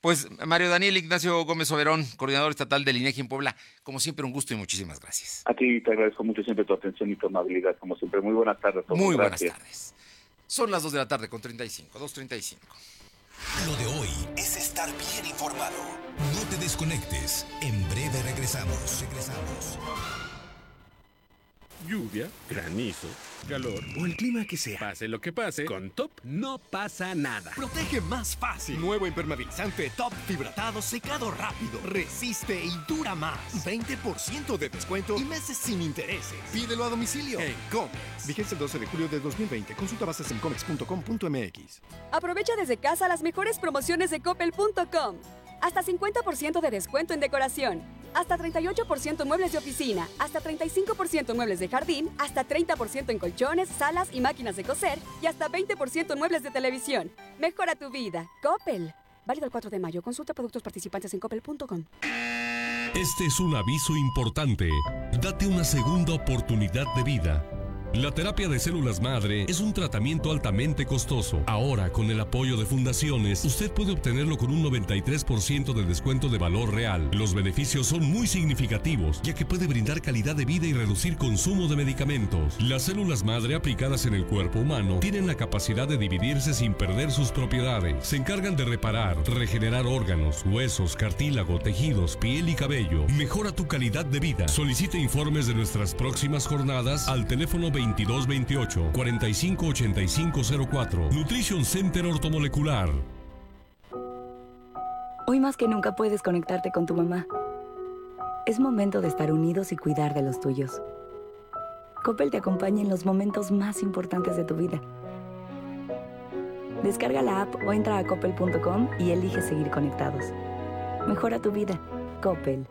Pues Mario Daniel Ignacio Gómez Oberón, coordinador estatal del INEGI en Puebla, como siempre un gusto y muchísimas gracias. A ti te agradezco mucho siempre tu atención y tu amabilidad, como siempre. Muy buenas tardes. Muy buenas tardes. Son las 2 de la tarde con 35, 2.35. Lo de hoy es estar bien informado. No te desconectes. En breve regresamos. Regresamos. Lluvia, granizo calor o el clima que sea. Pase lo que pase, con Top no pasa nada. Protege más fácil. Nuevo impermeabilizante Top fibratado secado rápido. Resiste y dura más. 20% de descuento y meses sin intereses. Pídelo a domicilio en Comex. Vigencia el 12 de julio de 2020. Consulta bases en comex.com.mx. Aprovecha desde casa las mejores promociones de coppel.com. Hasta 50% de descuento en decoración. Hasta 38% muebles de oficina. Hasta 35% muebles de jardín. Hasta 30% en colchones, salas y máquinas de coser. Y hasta 20% en muebles de televisión. Mejora tu vida. Coppel. Válido el 4 de mayo. Consulta productos participantes en coppel.com. Este es un aviso importante. Date una segunda oportunidad de vida. La terapia de células madre es un tratamiento altamente costoso. Ahora, con el apoyo de fundaciones, usted puede obtenerlo con un 93% de descuento de valor real. Los beneficios son muy significativos, ya que puede brindar calidad de vida y reducir consumo de medicamentos. Las células madre aplicadas en el cuerpo humano tienen la capacidad de dividirse sin perder sus propiedades. Se encargan de reparar, regenerar órganos, huesos, cartílago, tejidos, piel y cabello. Mejora tu calidad de vida. Solicite informes de nuestras próximas jornadas al teléfono 20 2228 458504. Nutrition Center Ortomolecular. Hoy más que nunca puedes conectarte con tu mamá. Es momento de estar unidos y cuidar de los tuyos. Coppel te acompaña en los momentos más importantes de tu vida. Descarga la app o entra a coppel.com y elige seguir conectados. Mejora tu vida. Coppel.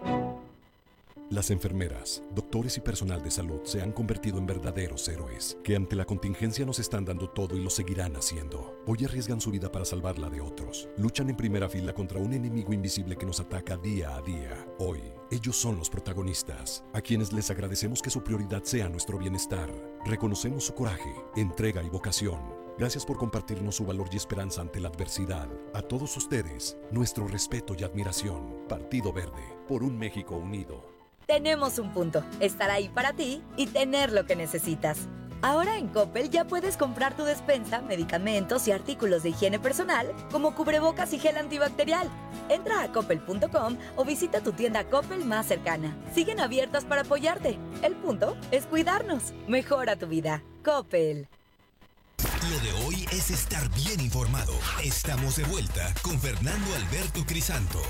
Las enfermeras, doctores y personal de salud se han convertido en verdaderos héroes, que ante la contingencia nos están dando todo y lo seguirán haciendo. Hoy arriesgan su vida para salvar la de otros. Luchan en primera fila contra un enemigo invisible que nos ataca día a día. Hoy, ellos son los protagonistas, a quienes les agradecemos que su prioridad sea nuestro bienestar. Reconocemos su coraje, entrega y vocación. Gracias por compartirnos su valor y esperanza ante la adversidad. A todos ustedes, nuestro respeto y admiración. Partido Verde, por un México unido tenemos un punto, estar ahí para ti y tener lo que necesitas. Ahora en Coppel ya puedes comprar tu despensa, medicamentos y artículos de higiene personal como cubrebocas y gel antibacterial. Entra a coppel.com o visita tu tienda Coppel más cercana. Siguen abiertas para apoyarte. El punto es cuidarnos. Mejora tu vida. Coppel. Lo de hoy es estar bien informado. Estamos de vuelta con Fernando Alberto Crisanto.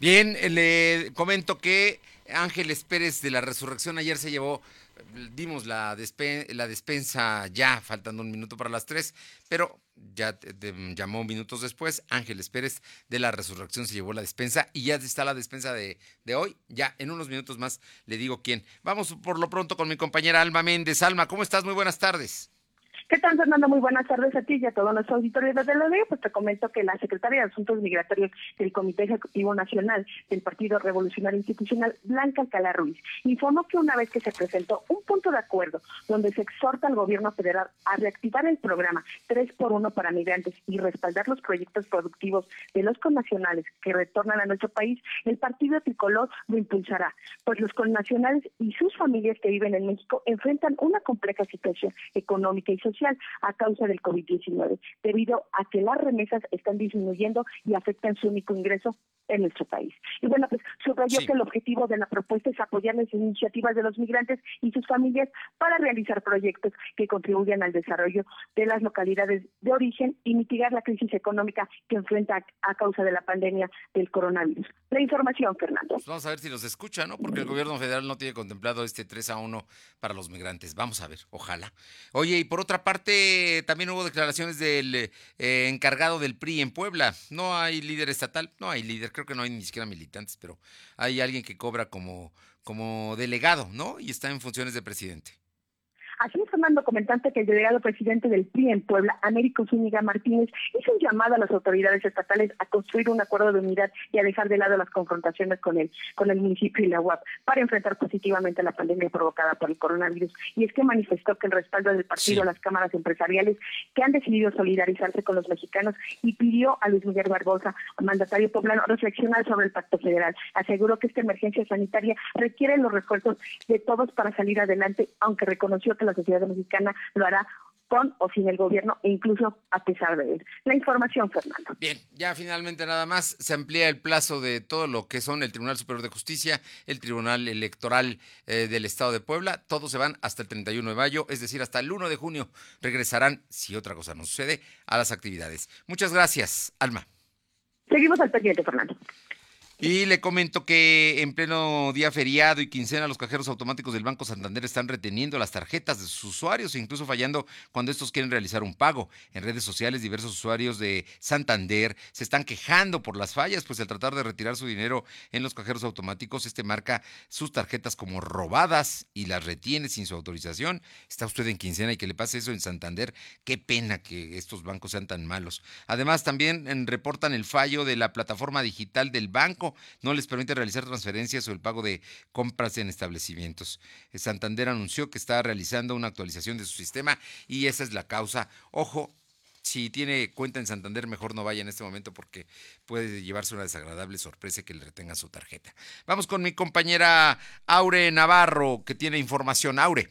Bien, le comento que Ángeles Pérez de la Resurrección ayer se llevó, dimos la, la despensa ya, faltando un minuto para las tres, pero ya llamó minutos después, Ángeles Pérez de la Resurrección se llevó la despensa y ya está la despensa de, de hoy. Ya en unos minutos más le digo quién. Vamos por lo pronto con mi compañera Alma Méndez. Alma, ¿cómo estás? Muy buenas tardes. ¿Qué tal, Fernando? Muy buenas tardes a ti y a todo nuestro auditorio desde lo de Pues te comento que la secretaria de Asuntos Migratorios del Comité Ejecutivo Nacional del Partido Revolucionario Institucional, Blanca Alcalá informó que una vez que se presentó un punto de acuerdo donde se exhorta al gobierno federal a reactivar el programa 3 por 1 para migrantes y respaldar los proyectos productivos de los connacionales que retornan a nuestro país, el partido tricolor lo impulsará, pues los connacionales y sus familias que viven en México enfrentan una compleja situación económica y social a causa del COVID-19, debido a que las remesas están disminuyendo y afectan su único ingreso en nuestro país. Y bueno, pues subrayó que el objetivo de la propuesta es apoyar las iniciativas de los migrantes y sus familias para realizar proyectos que contribuyan al desarrollo de las localidades de origen y mitigar la crisis económica que enfrenta a causa de la pandemia del coronavirus. La información, Fernando. Pues vamos a ver si los escucha, ¿no? Porque el gobierno federal no tiene contemplado este 3 a 1 para los migrantes. Vamos a ver, ojalá. Oye, y por otra parte, también hubo declaraciones del eh, encargado del PRI en Puebla. No hay líder estatal, no hay líder, creo que no hay ni siquiera militantes, pero hay alguien que cobra como, como delegado, ¿no? Y está en funciones de presidente. Así es, Fernando, comentante que el delegado presidente del PRI en Puebla, Américo Zúñiga Martínez, hizo un llamado a las autoridades estatales a construir un acuerdo de unidad y a dejar de lado las confrontaciones con el, con el municipio y la UAP para enfrentar positivamente la pandemia provocada por el coronavirus. Y es que manifestó que el respaldo del partido a las cámaras empresariales que han decidido solidarizarse con los mexicanos y pidió a Luis Miguel Barbosa, mandatario poblano, reflexionar sobre el pacto federal. Aseguró que esta emergencia sanitaria requiere los refuerzos de todos para salir adelante, aunque reconoció que la sociedad mexicana lo hará con o sin el gobierno e incluso a pesar de él. La información, Fernando. Bien, ya finalmente nada más se amplía el plazo de todo lo que son el Tribunal Superior de Justicia, el Tribunal Electoral eh, del Estado de Puebla, todos se van hasta el 31 de mayo, es decir, hasta el 1 de junio regresarán, si otra cosa no sucede, a las actividades. Muchas gracias, Alma. Seguimos al pendiente, Fernando. Y le comento que en pleno día feriado y quincena los cajeros automáticos del Banco Santander están reteniendo las tarjetas de sus usuarios incluso fallando cuando estos quieren realizar un pago. En redes sociales diversos usuarios de Santander se están quejando por las fallas, pues al tratar de retirar su dinero en los cajeros automáticos, este marca sus tarjetas como robadas y las retiene sin su autorización. Está usted en quincena y que le pase eso en Santander. Qué pena que estos bancos sean tan malos. Además, también en, reportan el fallo de la plataforma digital del banco no les permite realizar transferencias o el pago de compras en establecimientos. Santander anunció que está realizando una actualización de su sistema y esa es la causa. Ojo, si tiene cuenta en Santander, mejor no vaya en este momento porque puede llevarse una desagradable sorpresa que le retenga su tarjeta. Vamos con mi compañera Aure Navarro, que tiene información. Aure.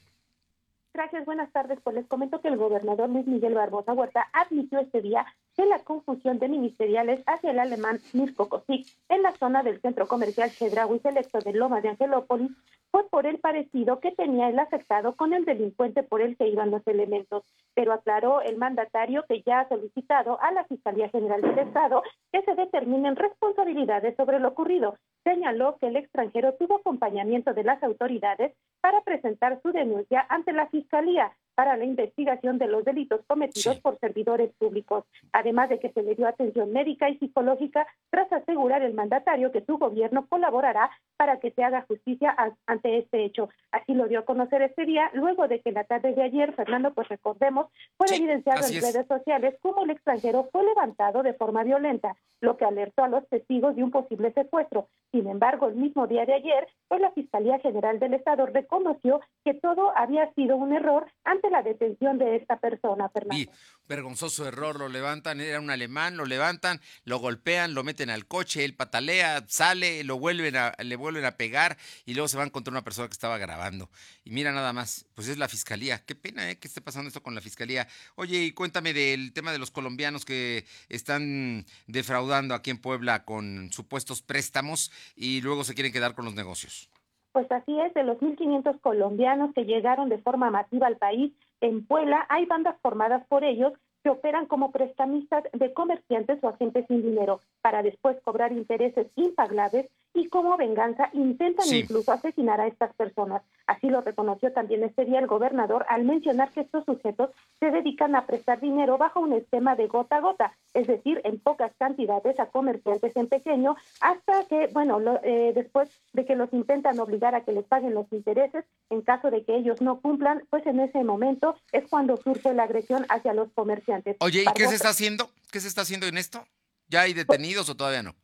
Gracias, buenas tardes. Pues les comento que el gobernador Luis Miguel Barbosa Huerta admitió este día que la confusión de ministeriales hacia el alemán Mirko Kosik en la zona del centro comercial y Selecto de Loma de Angelópolis fue por el parecido que tenía el afectado con el delincuente por el que iban los elementos. Pero aclaró el mandatario que ya ha solicitado a la Fiscalía General del Estado que se determinen responsabilidades sobre lo ocurrido. Señaló que el extranjero tuvo acompañamiento de las autoridades para presentar su denuncia ante la Fiscalía para la investigación de los delitos cometidos por servidores públicos, además de que se le dio atención médica y psicológica tras asegurar el mandatario que su gobierno colaborará para que se haga justicia ante este hecho. Así lo dio a conocer este día, luego de que la tarde de ayer, Fernando, pues recordemos, fue evidenciado en redes sociales cómo el extranjero fue levantado de forma violenta, lo que alertó a los testigos de un posible secuestro. Sin embargo, el mismo día de ayer, pues la Fiscalía General del Estado reconoció que todo había sido un error ante la detención de esta persona, Fernando. Y vergonzoso error, lo levantan, era un alemán, lo levantan, lo golpean, lo meten al coche, él patalea, sale, lo vuelven a, le vuelven a pegar y luego se van contra una persona que estaba grabando. Y mira nada más, pues es la fiscalía. Qué pena ¿eh? que esté pasando esto con la fiscalía. Oye, y cuéntame del tema de los colombianos que están defraudando aquí en Puebla con supuestos préstamos y luego se quieren quedar con los negocios. Pues así es, de los 1.500 colombianos que llegaron de forma masiva al país, en Puebla hay bandas formadas por ellos que operan como prestamistas de comerciantes o agentes sin dinero para después cobrar intereses impaglables y como venganza intentan incluso asesinar a estas personas. Así lo reconoció también este día el gobernador al mencionar que estos sujetos se dedican a prestar dinero bajo un esquema de gota a gota, es decir, en pocas cantidades a comerciantes en pequeño, hasta que, bueno, eh, después de que los intentan obligar a que les paguen los intereses, en caso de que ellos no cumplan, pues en ese momento es cuando surge la agresión hacia los comerciantes. Oye, ¿y qué se está haciendo? ¿Qué se está haciendo en esto? ¿Ya hay detenidos o todavía no?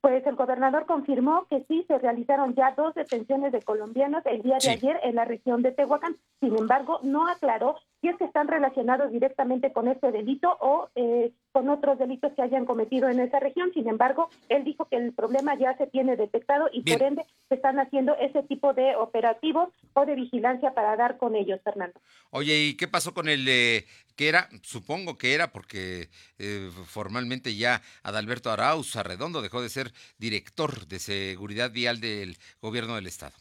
Pues el gobernador confirmó que sí se realizaron ya dos detenciones de colombianos el día de ayer en la región de Tehuacán. Sin embargo, no aclaró si es que están relacionados directamente con este delito o eh, con otros delitos que hayan cometido en esa región. Sin embargo, él dijo que el problema ya se tiene detectado y por ende se están haciendo ese tipo de operativos o de vigilancia para dar con ellos, Fernando. Oye, ¿y qué pasó con el eh, que era? Supongo que era porque eh, formalmente ya Adalberto Arauz Arredondo dejó de ser director de seguridad vial del gobierno del estado.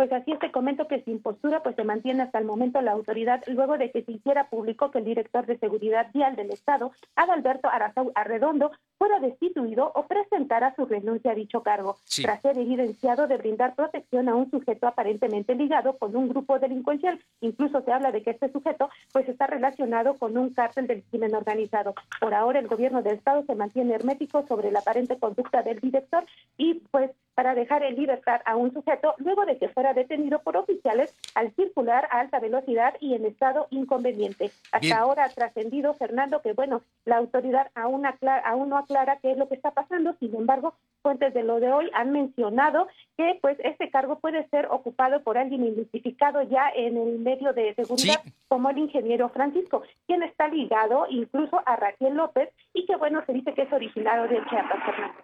Pues así es, te comento que sin postura pues se mantiene hasta el momento la autoridad luego de que se hiciera público que el director de Seguridad Vial del Estado, Adalberto Arazau Arredondo, fuera destituido o presentara su renuncia a dicho cargo, tras ser evidenciado de brindar protección a un sujeto aparentemente ligado con un grupo delincuencial. Incluso se habla de que este sujeto pues está relacionado con un cártel del crimen organizado. Por ahora el gobierno del Estado se mantiene hermético sobre la aparente conducta del director y pues para dejar en libertad a un sujeto luego de que fuera detenido por oficiales al circular a alta velocidad y en estado inconveniente. Hasta ahora ha trascendido, Fernando, que bueno, la autoridad aún, aún no aclara qué es lo que está pasando, sin embargo, fuentes de lo de hoy han mencionado que pues este cargo puede ser ocupado por alguien identificado ya en el medio de seguridad como el ingeniero Francisco, quien está ligado incluso a Raquel López y que bueno, se dice que es originario de Chiapas, Fernando.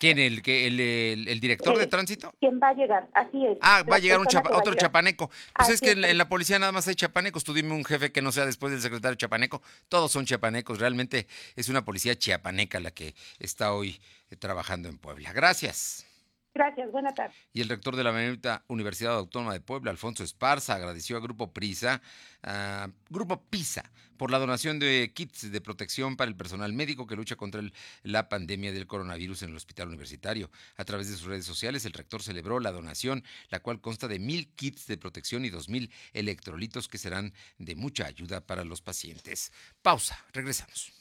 ¿Quién? ¿El, el, el, director de tránsito? ¿Quién va a llegar? Así es. Ah, va a llegar un otro chapaneco. Pues es que en, la policía nada más hay chapanecos. Tú dime un jefe que no sea después del secretario chapaneco. Todos son chapanecos. Realmente es una policía chiapaneca la que está hoy eh, trabajando en Puebla. Gracias. Gracias, buena tarde. Y el rector de la Universidad Autónoma de Puebla, Alfonso Esparza, agradeció a Grupo Prisa, Grupo PISA, por la donación de kits de protección para el personal médico que lucha contra la pandemia del coronavirus en el hospital universitario. A través de sus redes sociales, el rector celebró la donación, la cual consta de mil kits de protección y dos mil electrolitos que serán de mucha ayuda para los pacientes. Pausa, regresamos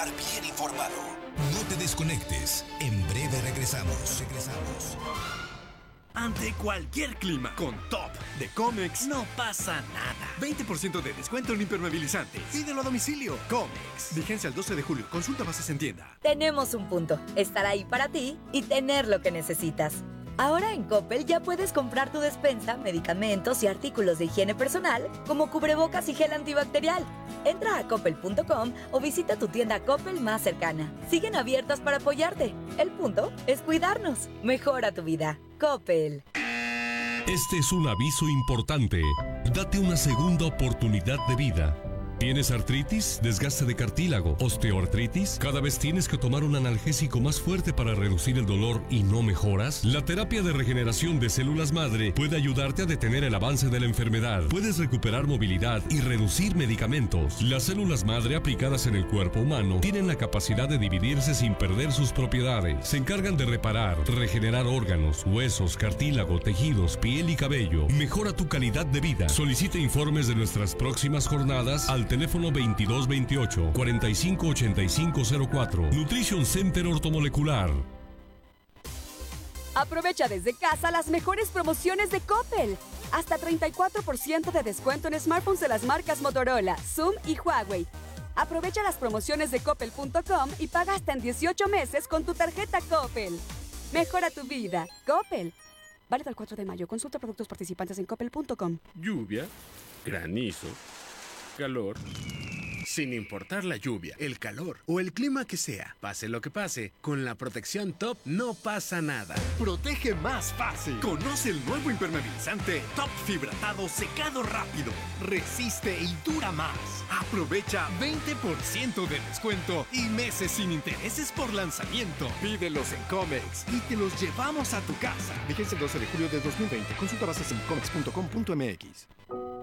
estar bien informado. No te desconectes. En breve regresamos. Regresamos. Ante cualquier clima, con Top de Comex no pasa nada. 20% de descuento en impermeabilizantes. Pídelo a domicilio. Comex. Vigencia el 12 de julio. Consulta bases en tienda. Tenemos un punto. Estar ahí para ti y tener lo que necesitas. Ahora en Coppel ya puedes comprar tu despensa, medicamentos y artículos de higiene personal como cubrebocas y gel antibacterial. Entra a coppel.com o visita tu tienda Coppel más cercana. Siguen abiertas para apoyarte. El punto es cuidarnos. Mejora tu vida. Coppel. Este es un aviso importante. Date una segunda oportunidad de vida. ¿Tienes artritis, desgaste de cartílago, osteoartritis? ¿Cada vez tienes que tomar un analgésico más fuerte para reducir el dolor y no mejoras? La terapia de regeneración de células madre puede ayudarte a detener el avance de la enfermedad. Puedes recuperar movilidad y reducir medicamentos. Las células madre aplicadas en el cuerpo humano tienen la capacidad de dividirse sin perder sus propiedades. Se encargan de reparar, regenerar órganos, huesos, cartílago, tejidos, piel y cabello. Mejora tu calidad de vida. Solicita informes de nuestras próximas jornadas al teléfono 2228 458504. Nutrition Center Ortomolecular. Aprovecha desde casa las mejores promociones de Coppel. Hasta 34% de descuento en smartphones de las marcas Motorola, Zoom y Huawei. Aprovecha las promociones de coppel.com y paga hasta en 18 meses con tu tarjeta Coppel. Mejora tu vida. Coppel. Válido el 4 de mayo. Consulta productos participantes en coppel.com. Lluvia, granizo calor. Sin importar la lluvia, el calor o el clima que sea, pase lo que pase, con la protección Top no pasa nada. Protege más fácil. Conoce el nuevo impermeabilizante Top Fibratado Secado Rápido. Resiste y dura más. Aprovecha 20% de descuento y meses sin intereses por lanzamiento. Pídelos en Comex y te los llevamos a tu casa. Vigencia el 12 de julio de 2020. Consulta bases en comex.com.mx.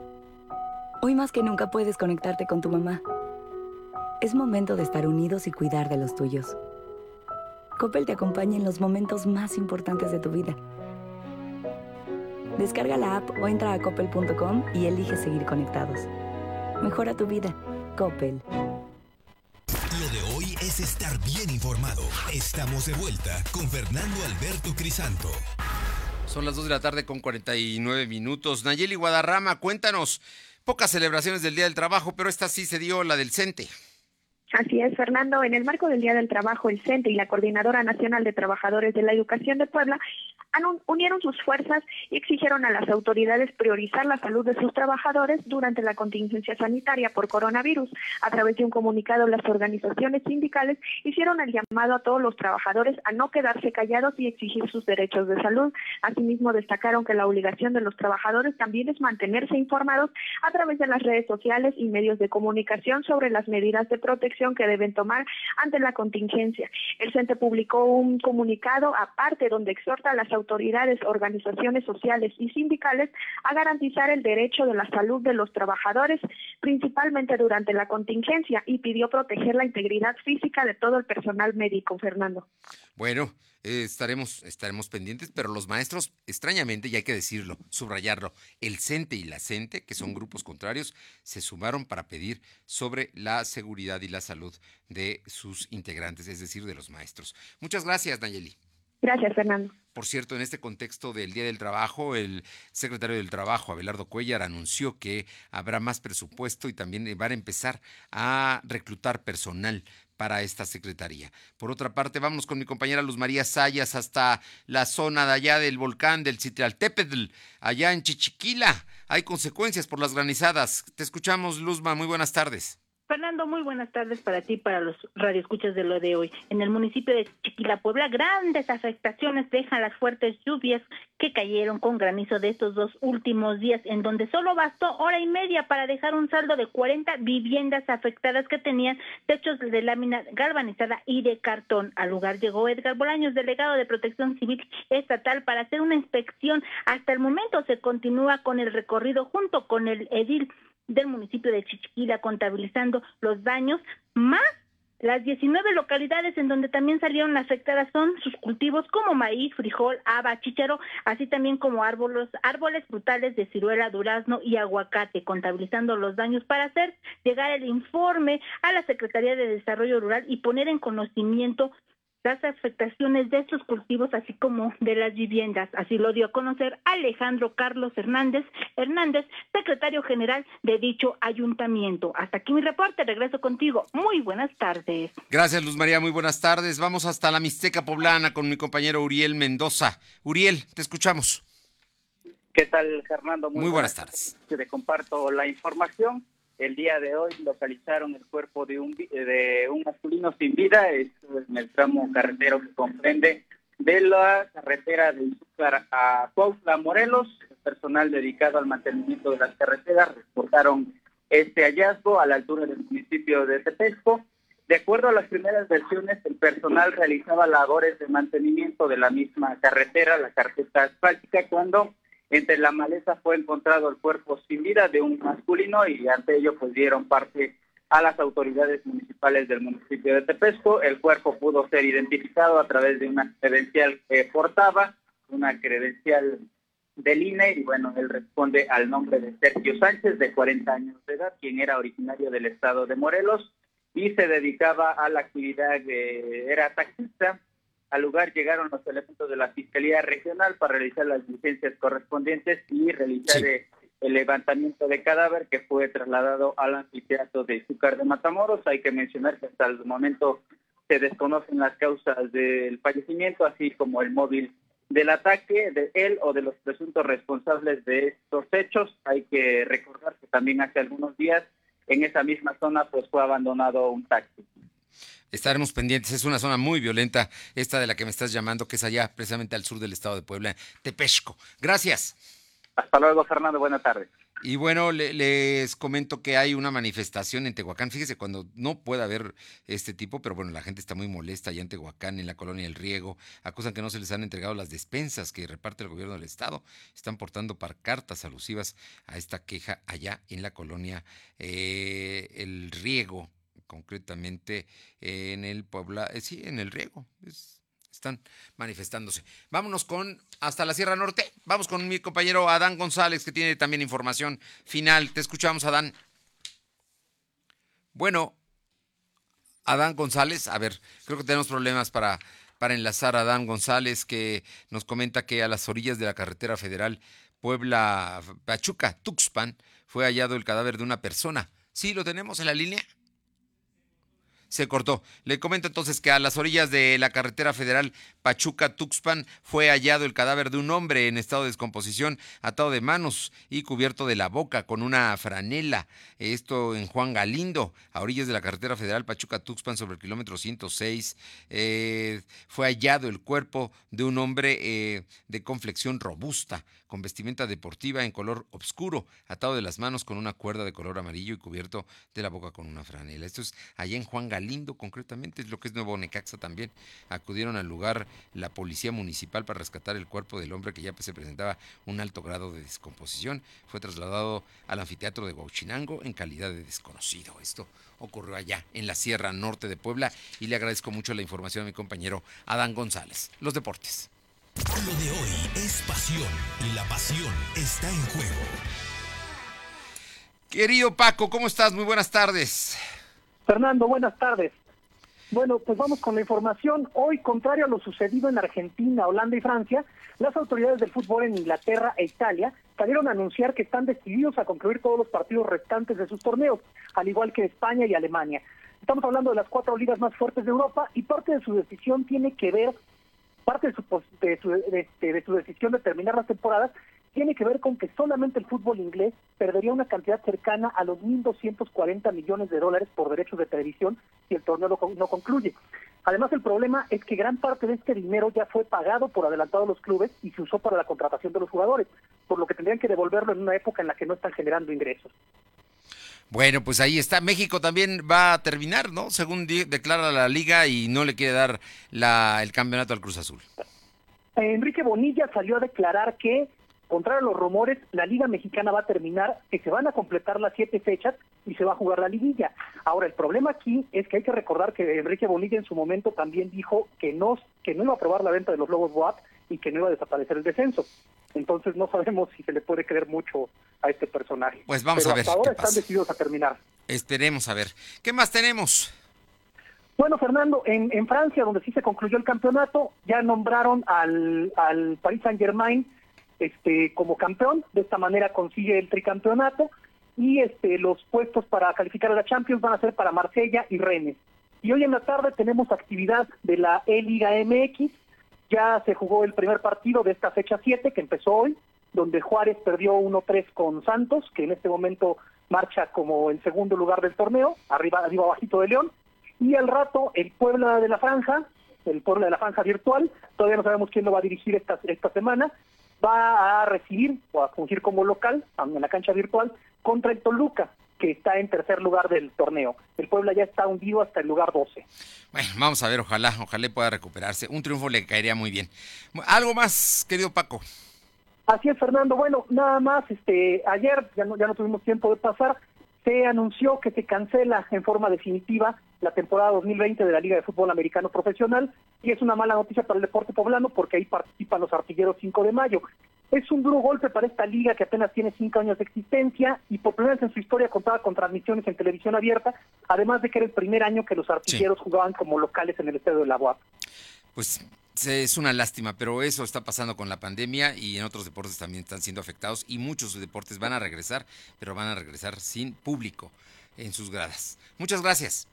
Hoy más que nunca puedes conectarte con tu mamá. Es momento de estar unidos y cuidar de los tuyos. Coppel te acompaña en los momentos más importantes de tu vida. Descarga la app o entra a coppel.com y elige seguir conectados. Mejora tu vida. Coppel. Lo de hoy es estar bien informado. Estamos de vuelta con Fernando Alberto Crisanto. Son las 2 de la tarde con 49 minutos. Nayeli Guadarrama, cuéntanos. Pocas celebraciones del Día del Trabajo, pero esta sí se dio la del CENTE. Así es, Fernando. En el marco del Día del Trabajo, el CENTE y la Coordinadora Nacional de Trabajadores de la Educación de Puebla unieron sus fuerzas y exigieron a las autoridades priorizar la salud de sus trabajadores durante la contingencia sanitaria por coronavirus. A través de un comunicado, las organizaciones sindicales hicieron el llamado a todos los trabajadores a no quedarse callados y exigir sus derechos de salud. Asimismo, destacaron que la obligación de los trabajadores también es mantenerse informados a través de las redes sociales y medios de comunicación sobre las medidas de protección que deben tomar ante la contingencia. El CENTE publicó un comunicado aparte donde exhorta a las autoridades, organizaciones sociales y sindicales a garantizar el derecho de la salud de los trabajadores, principalmente durante la contingencia, y pidió proteger la integridad física de todo el personal médico, Fernando. Bueno, eh, estaremos, estaremos pendientes, pero los maestros, extrañamente, y hay que decirlo, subrayarlo, el CENTE y la CENTE, que son grupos contrarios, se sumaron para pedir sobre la seguridad y la salud de sus integrantes, es decir, de los maestros. Muchas gracias, Nayeli. Gracias, Fernando. Por cierto, en este contexto del Día del Trabajo, el secretario del Trabajo, Abelardo Cuellar, anunció que habrá más presupuesto y también van a empezar a reclutar personal para esta secretaría. Por otra parte, vamos con mi compañera Luz María Sayas hasta la zona de allá del volcán del Citraltépetl, allá en Chichiquila. Hay consecuencias por las granizadas. Te escuchamos, Luzma. Muy buenas tardes. Fernando, muy buenas tardes para ti para los radioescuchas de lo de hoy. En el municipio de Chiquila, Puebla, grandes afectaciones dejan las fuertes lluvias que cayeron con granizo de estos dos últimos días, en donde solo bastó hora y media para dejar un saldo de 40 viviendas afectadas que tenían techos de lámina galvanizada y de cartón. Al lugar llegó Edgar Bolaños, delegado de Protección Civil Estatal, para hacer una inspección. Hasta el momento se continúa con el recorrido junto con el edil del municipio de Chichiquila, contabilizando los daños, más las 19 localidades en donde también salieron afectadas son sus cultivos como maíz, frijol, haba, chícharo, así también como árboles, árboles frutales de ciruela, durazno y aguacate, contabilizando los daños para hacer llegar el informe a la Secretaría de Desarrollo Rural y poner en conocimiento las afectaciones de estos cultivos, así como de las viviendas. Así lo dio a conocer Alejandro Carlos Hernández, Hernández, secretario general de dicho ayuntamiento. Hasta aquí mi reporte, regreso contigo. Muy buenas tardes. Gracias, Luz María, muy buenas tardes. Vamos hasta la Mixteca Poblana con mi compañero Uriel Mendoza. Uriel, te escuchamos. ¿Qué tal, Fernando? Muy, buenas, tardes. Te comparto la información. El día de hoy localizaron el cuerpo de un, de un masculino sin vida, en el tramo carretero que comprende de la carretera de Izúcar a Cuautla, Morelos. El personal dedicado al mantenimiento de las carreteras reportaron este hallazgo a la altura del municipio de Tepesco. De acuerdo a las primeras versiones, el personal realizaba labores de mantenimiento de la misma carretera, la carpeta asfáltica, cuando entre la maleza fue encontrado el cuerpo sin vida de un masculino y ante ello pues dieron parte a las autoridades municipales del municipio de Tepesco. El cuerpo pudo ser identificado a través de una credencial que portaba, una credencial del INE y bueno, él responde al nombre de Sergio Sánchez, de 40 años de edad, quien era originario del estado de Morelos y se dedicaba a la actividad de, era taxista, al lugar llegaron los elementos de la Fiscalía Regional para realizar las licencias correspondientes y realizar eh, el levantamiento de cadáver que fue trasladado al anfiteatro de Izúcar de Matamoros. Hay que mencionar que hasta el momento se desconocen las causas del fallecimiento, así como el móvil del ataque de él o de los presuntos responsables de estos hechos. Hay que recordar que también hace algunos días en esa misma zona pues fue abandonado un taxi. Estaremos pendientes. Es una zona muy violenta, esta de la que me estás llamando, que es allá, precisamente al sur del estado de Puebla, Tepesco. Gracias. Hasta luego, Fernando. Buenas tardes. Y bueno, les comento que hay una manifestación en Tehuacán. Fíjese, cuando no puede haber este tipo, pero bueno, la gente está muy molesta allá en Tehuacán, en la colonia El Riego. Acusan que no se les han entregado las despensas que reparte el gobierno del Estado. Están portando cartas alusivas a esta queja allá en la colonia eh, El Riego concretamente en el Puebla, eh, sí, en el Riego. están manifestándose. Vámonos con hasta la Sierra Norte. Vamos con mi compañero Adán González, que tiene también información final. Te escuchamos, Adán. Bueno, Adán González, a ver, creo que tenemos problemas para, para enlazar a Adán González, que nos comenta que a las orillas de la carretera federal Puebla-Pachuca, Tuxpan, fue hallado el cadáver de una persona. ¿Sí lo tenemos en la línea? Se cortó. Le comento entonces que a las orillas de la carretera federal Pachuca-Tuxpan fue hallado el cadáver de un hombre en estado de descomposición, atado de manos y cubierto de la boca con una franela. Esto en Juan Galindo, a orillas de la carretera federal Pachuca-Tuxpan sobre el kilómetro 106. Eh, fue hallado el cuerpo de un hombre eh, de conflexión robusta, con vestimenta deportiva en color oscuro, atado de las manos con una cuerda de color amarillo y cubierto de la boca con una franela. Esto es allá en Juan Galindo, concretamente, es lo que es Nuevo Necaxa también. Acudieron al lugar la policía municipal para rescatar el cuerpo del hombre que ya se presentaba un alto grado de descomposición. Fue trasladado al anfiteatro de Huachinango en calidad de desconocido. Esto ocurrió allá en la Sierra Norte de Puebla y le agradezco mucho la información a mi compañero Adán González. Los deportes. Lo de hoy es pasión y la pasión está en juego. Querido Paco, ¿cómo estás? Muy buenas tardes. Fernando, buenas tardes. Bueno, pues vamos con la información. Hoy, contrario a lo sucedido en Argentina, Holanda y Francia, las autoridades del fútbol en Inglaterra e Italia salieron a anunciar que están decididos a concluir todos los partidos restantes de sus torneos, al igual que España y Alemania. Estamos hablando de las cuatro ligas más fuertes de Europa y parte de su decisión tiene que ver, parte de su, de su, de, de su decisión de terminar las temporadas tiene que ver con que solamente el fútbol inglés perdería una cantidad cercana a los 1.240 millones de dólares por derechos de televisión si el torneo no, concluye. Además, el problema es que gran parte de este dinero ya fue pagado por adelantado a los clubes y se usó para la contratación de los jugadores, por lo que tendrían que devolverlo en una época en la que no están generando ingresos. Bueno, pues ahí está. México también va a terminar, ¿no? Según declara la liga y no le quiere dar la, el campeonato al Cruz Azul. Enrique Bonilla salió a declarar que Contrario a los rumores, la Liga Mexicana va a terminar, que se van a completar las siete fechas y se va a jugar la liguilla. Ahora, el problema aquí es que hay que recordar que Enrique Bonilla en su momento también dijo que no, que no iba a aprobar la venta de los Lobos Boat y que no iba a desaparecer el descenso. Entonces no sabemos si se le puede creer mucho a este personaje. Pues vamos Pero a ver. Hasta ahora qué están decididos a terminar. Esperemos a ver. ¿Qué más tenemos? Bueno, Fernando, en, en Francia, donde sí se concluyó el campeonato, ya nombraron al, al Paris Saint Germain este, como campeón, de esta manera consigue el tricampeonato. Y este, los puestos para calificar a la Champions van a ser para Marsella y Rennes. Y hoy en la tarde tenemos actividad de la E-Liga MX, ya se jugó el primer partido de esta fecha 7 que empezó hoy, donde Juárez perdió 1-3 con Santos, que en este momento marcha como el segundo lugar del torneo, arriba, arriba abajito de León, y al rato el Puebla de la Franja, el Puebla de la Franja virtual, todavía no sabemos quién lo va a dirigir esta, esta semana, va a recibir o a fungir como local en la cancha virtual contra el Toluca, que está en tercer lugar del torneo. El Puebla ya está hundido hasta el lugar 12. Bueno, vamos a ver, ojalá, ojalá pueda recuperarse. Un triunfo le caería muy bien. Algo más, querido Paco. Así es, Fernando. Bueno, nada más, este, ayer ya no, ya no tuvimos tiempo de pasar, se anunció que se cancela en forma definitiva la temporada 2020 de la Liga de Fútbol Americano Profesional y es una mala noticia para el deporte poblano porque ahí participan los artilleros 5 de mayo. Es un duro golpe para esta liga que apenas tiene cinco años de existencia y por primera vez en su historia contaba con transmisiones en televisión abierta, además de que era el primer año que los artilleros sí. jugaban como locales en el estadio de la UAP. Pues es una lástima, pero eso está pasando con la pandemia y en otros deportes también están siendo afectados y muchos deportes van a regresar, pero van a regresar sin público en sus gradas. Muchas gracias.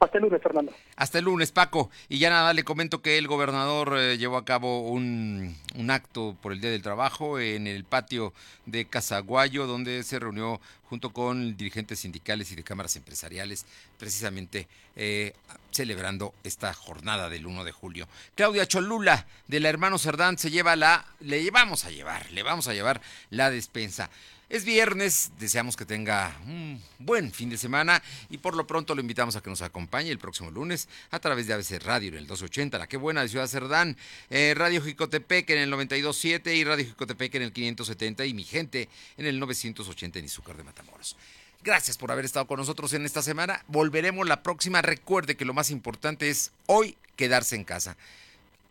Hasta el lunes, Fernando. Hasta el lunes, Paco. Y ya nada, le comento que el gobernador eh, llevó a cabo un, un, acto por el Día del Trabajo en el patio de Casaguayo, donde se reunió junto con dirigentes sindicales y de cámaras empresariales, precisamente eh, celebrando esta jornada del 1 de julio. Claudia Cholula, de la Hermano Cerdán, se lleva la, le vamos a llevar, le vamos a llevar la despensa. Es viernes, deseamos que tenga un buen fin de semana y por lo pronto lo invitamos a que nos acompañe el próximo lunes a través de ABC Radio en el 280, la que buena de Ciudad Cerdán, eh, Radio Jicotepec en el 92.7 y Radio Jicotepec en el 570 y mi gente en el 980 en Izúcar de Matamoros. Gracias por haber estado con nosotros en esta semana. Volveremos la próxima. Recuerde que lo más importante es hoy quedarse en casa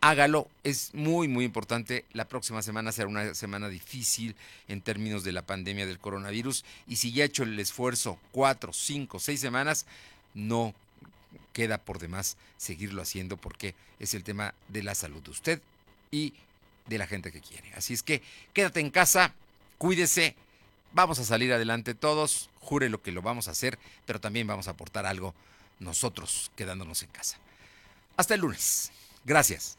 hágalo. Es muy, muy importante. La próxima semana será una semana difícil en términos de la pandemia del coronavirus. Y si ya ha hecho el esfuerzo cuatro, cinco, seis semanas, no queda por demás seguirlo haciendo porque es el tema de la salud de usted y de la gente que quiere. Así es que quédate en casa, cuídese. Vamos a salir adelante todos. Jure lo que lo vamos a hacer, pero también vamos a aportar algo nosotros quedándonos en casa. Hasta el lunes. Gracias.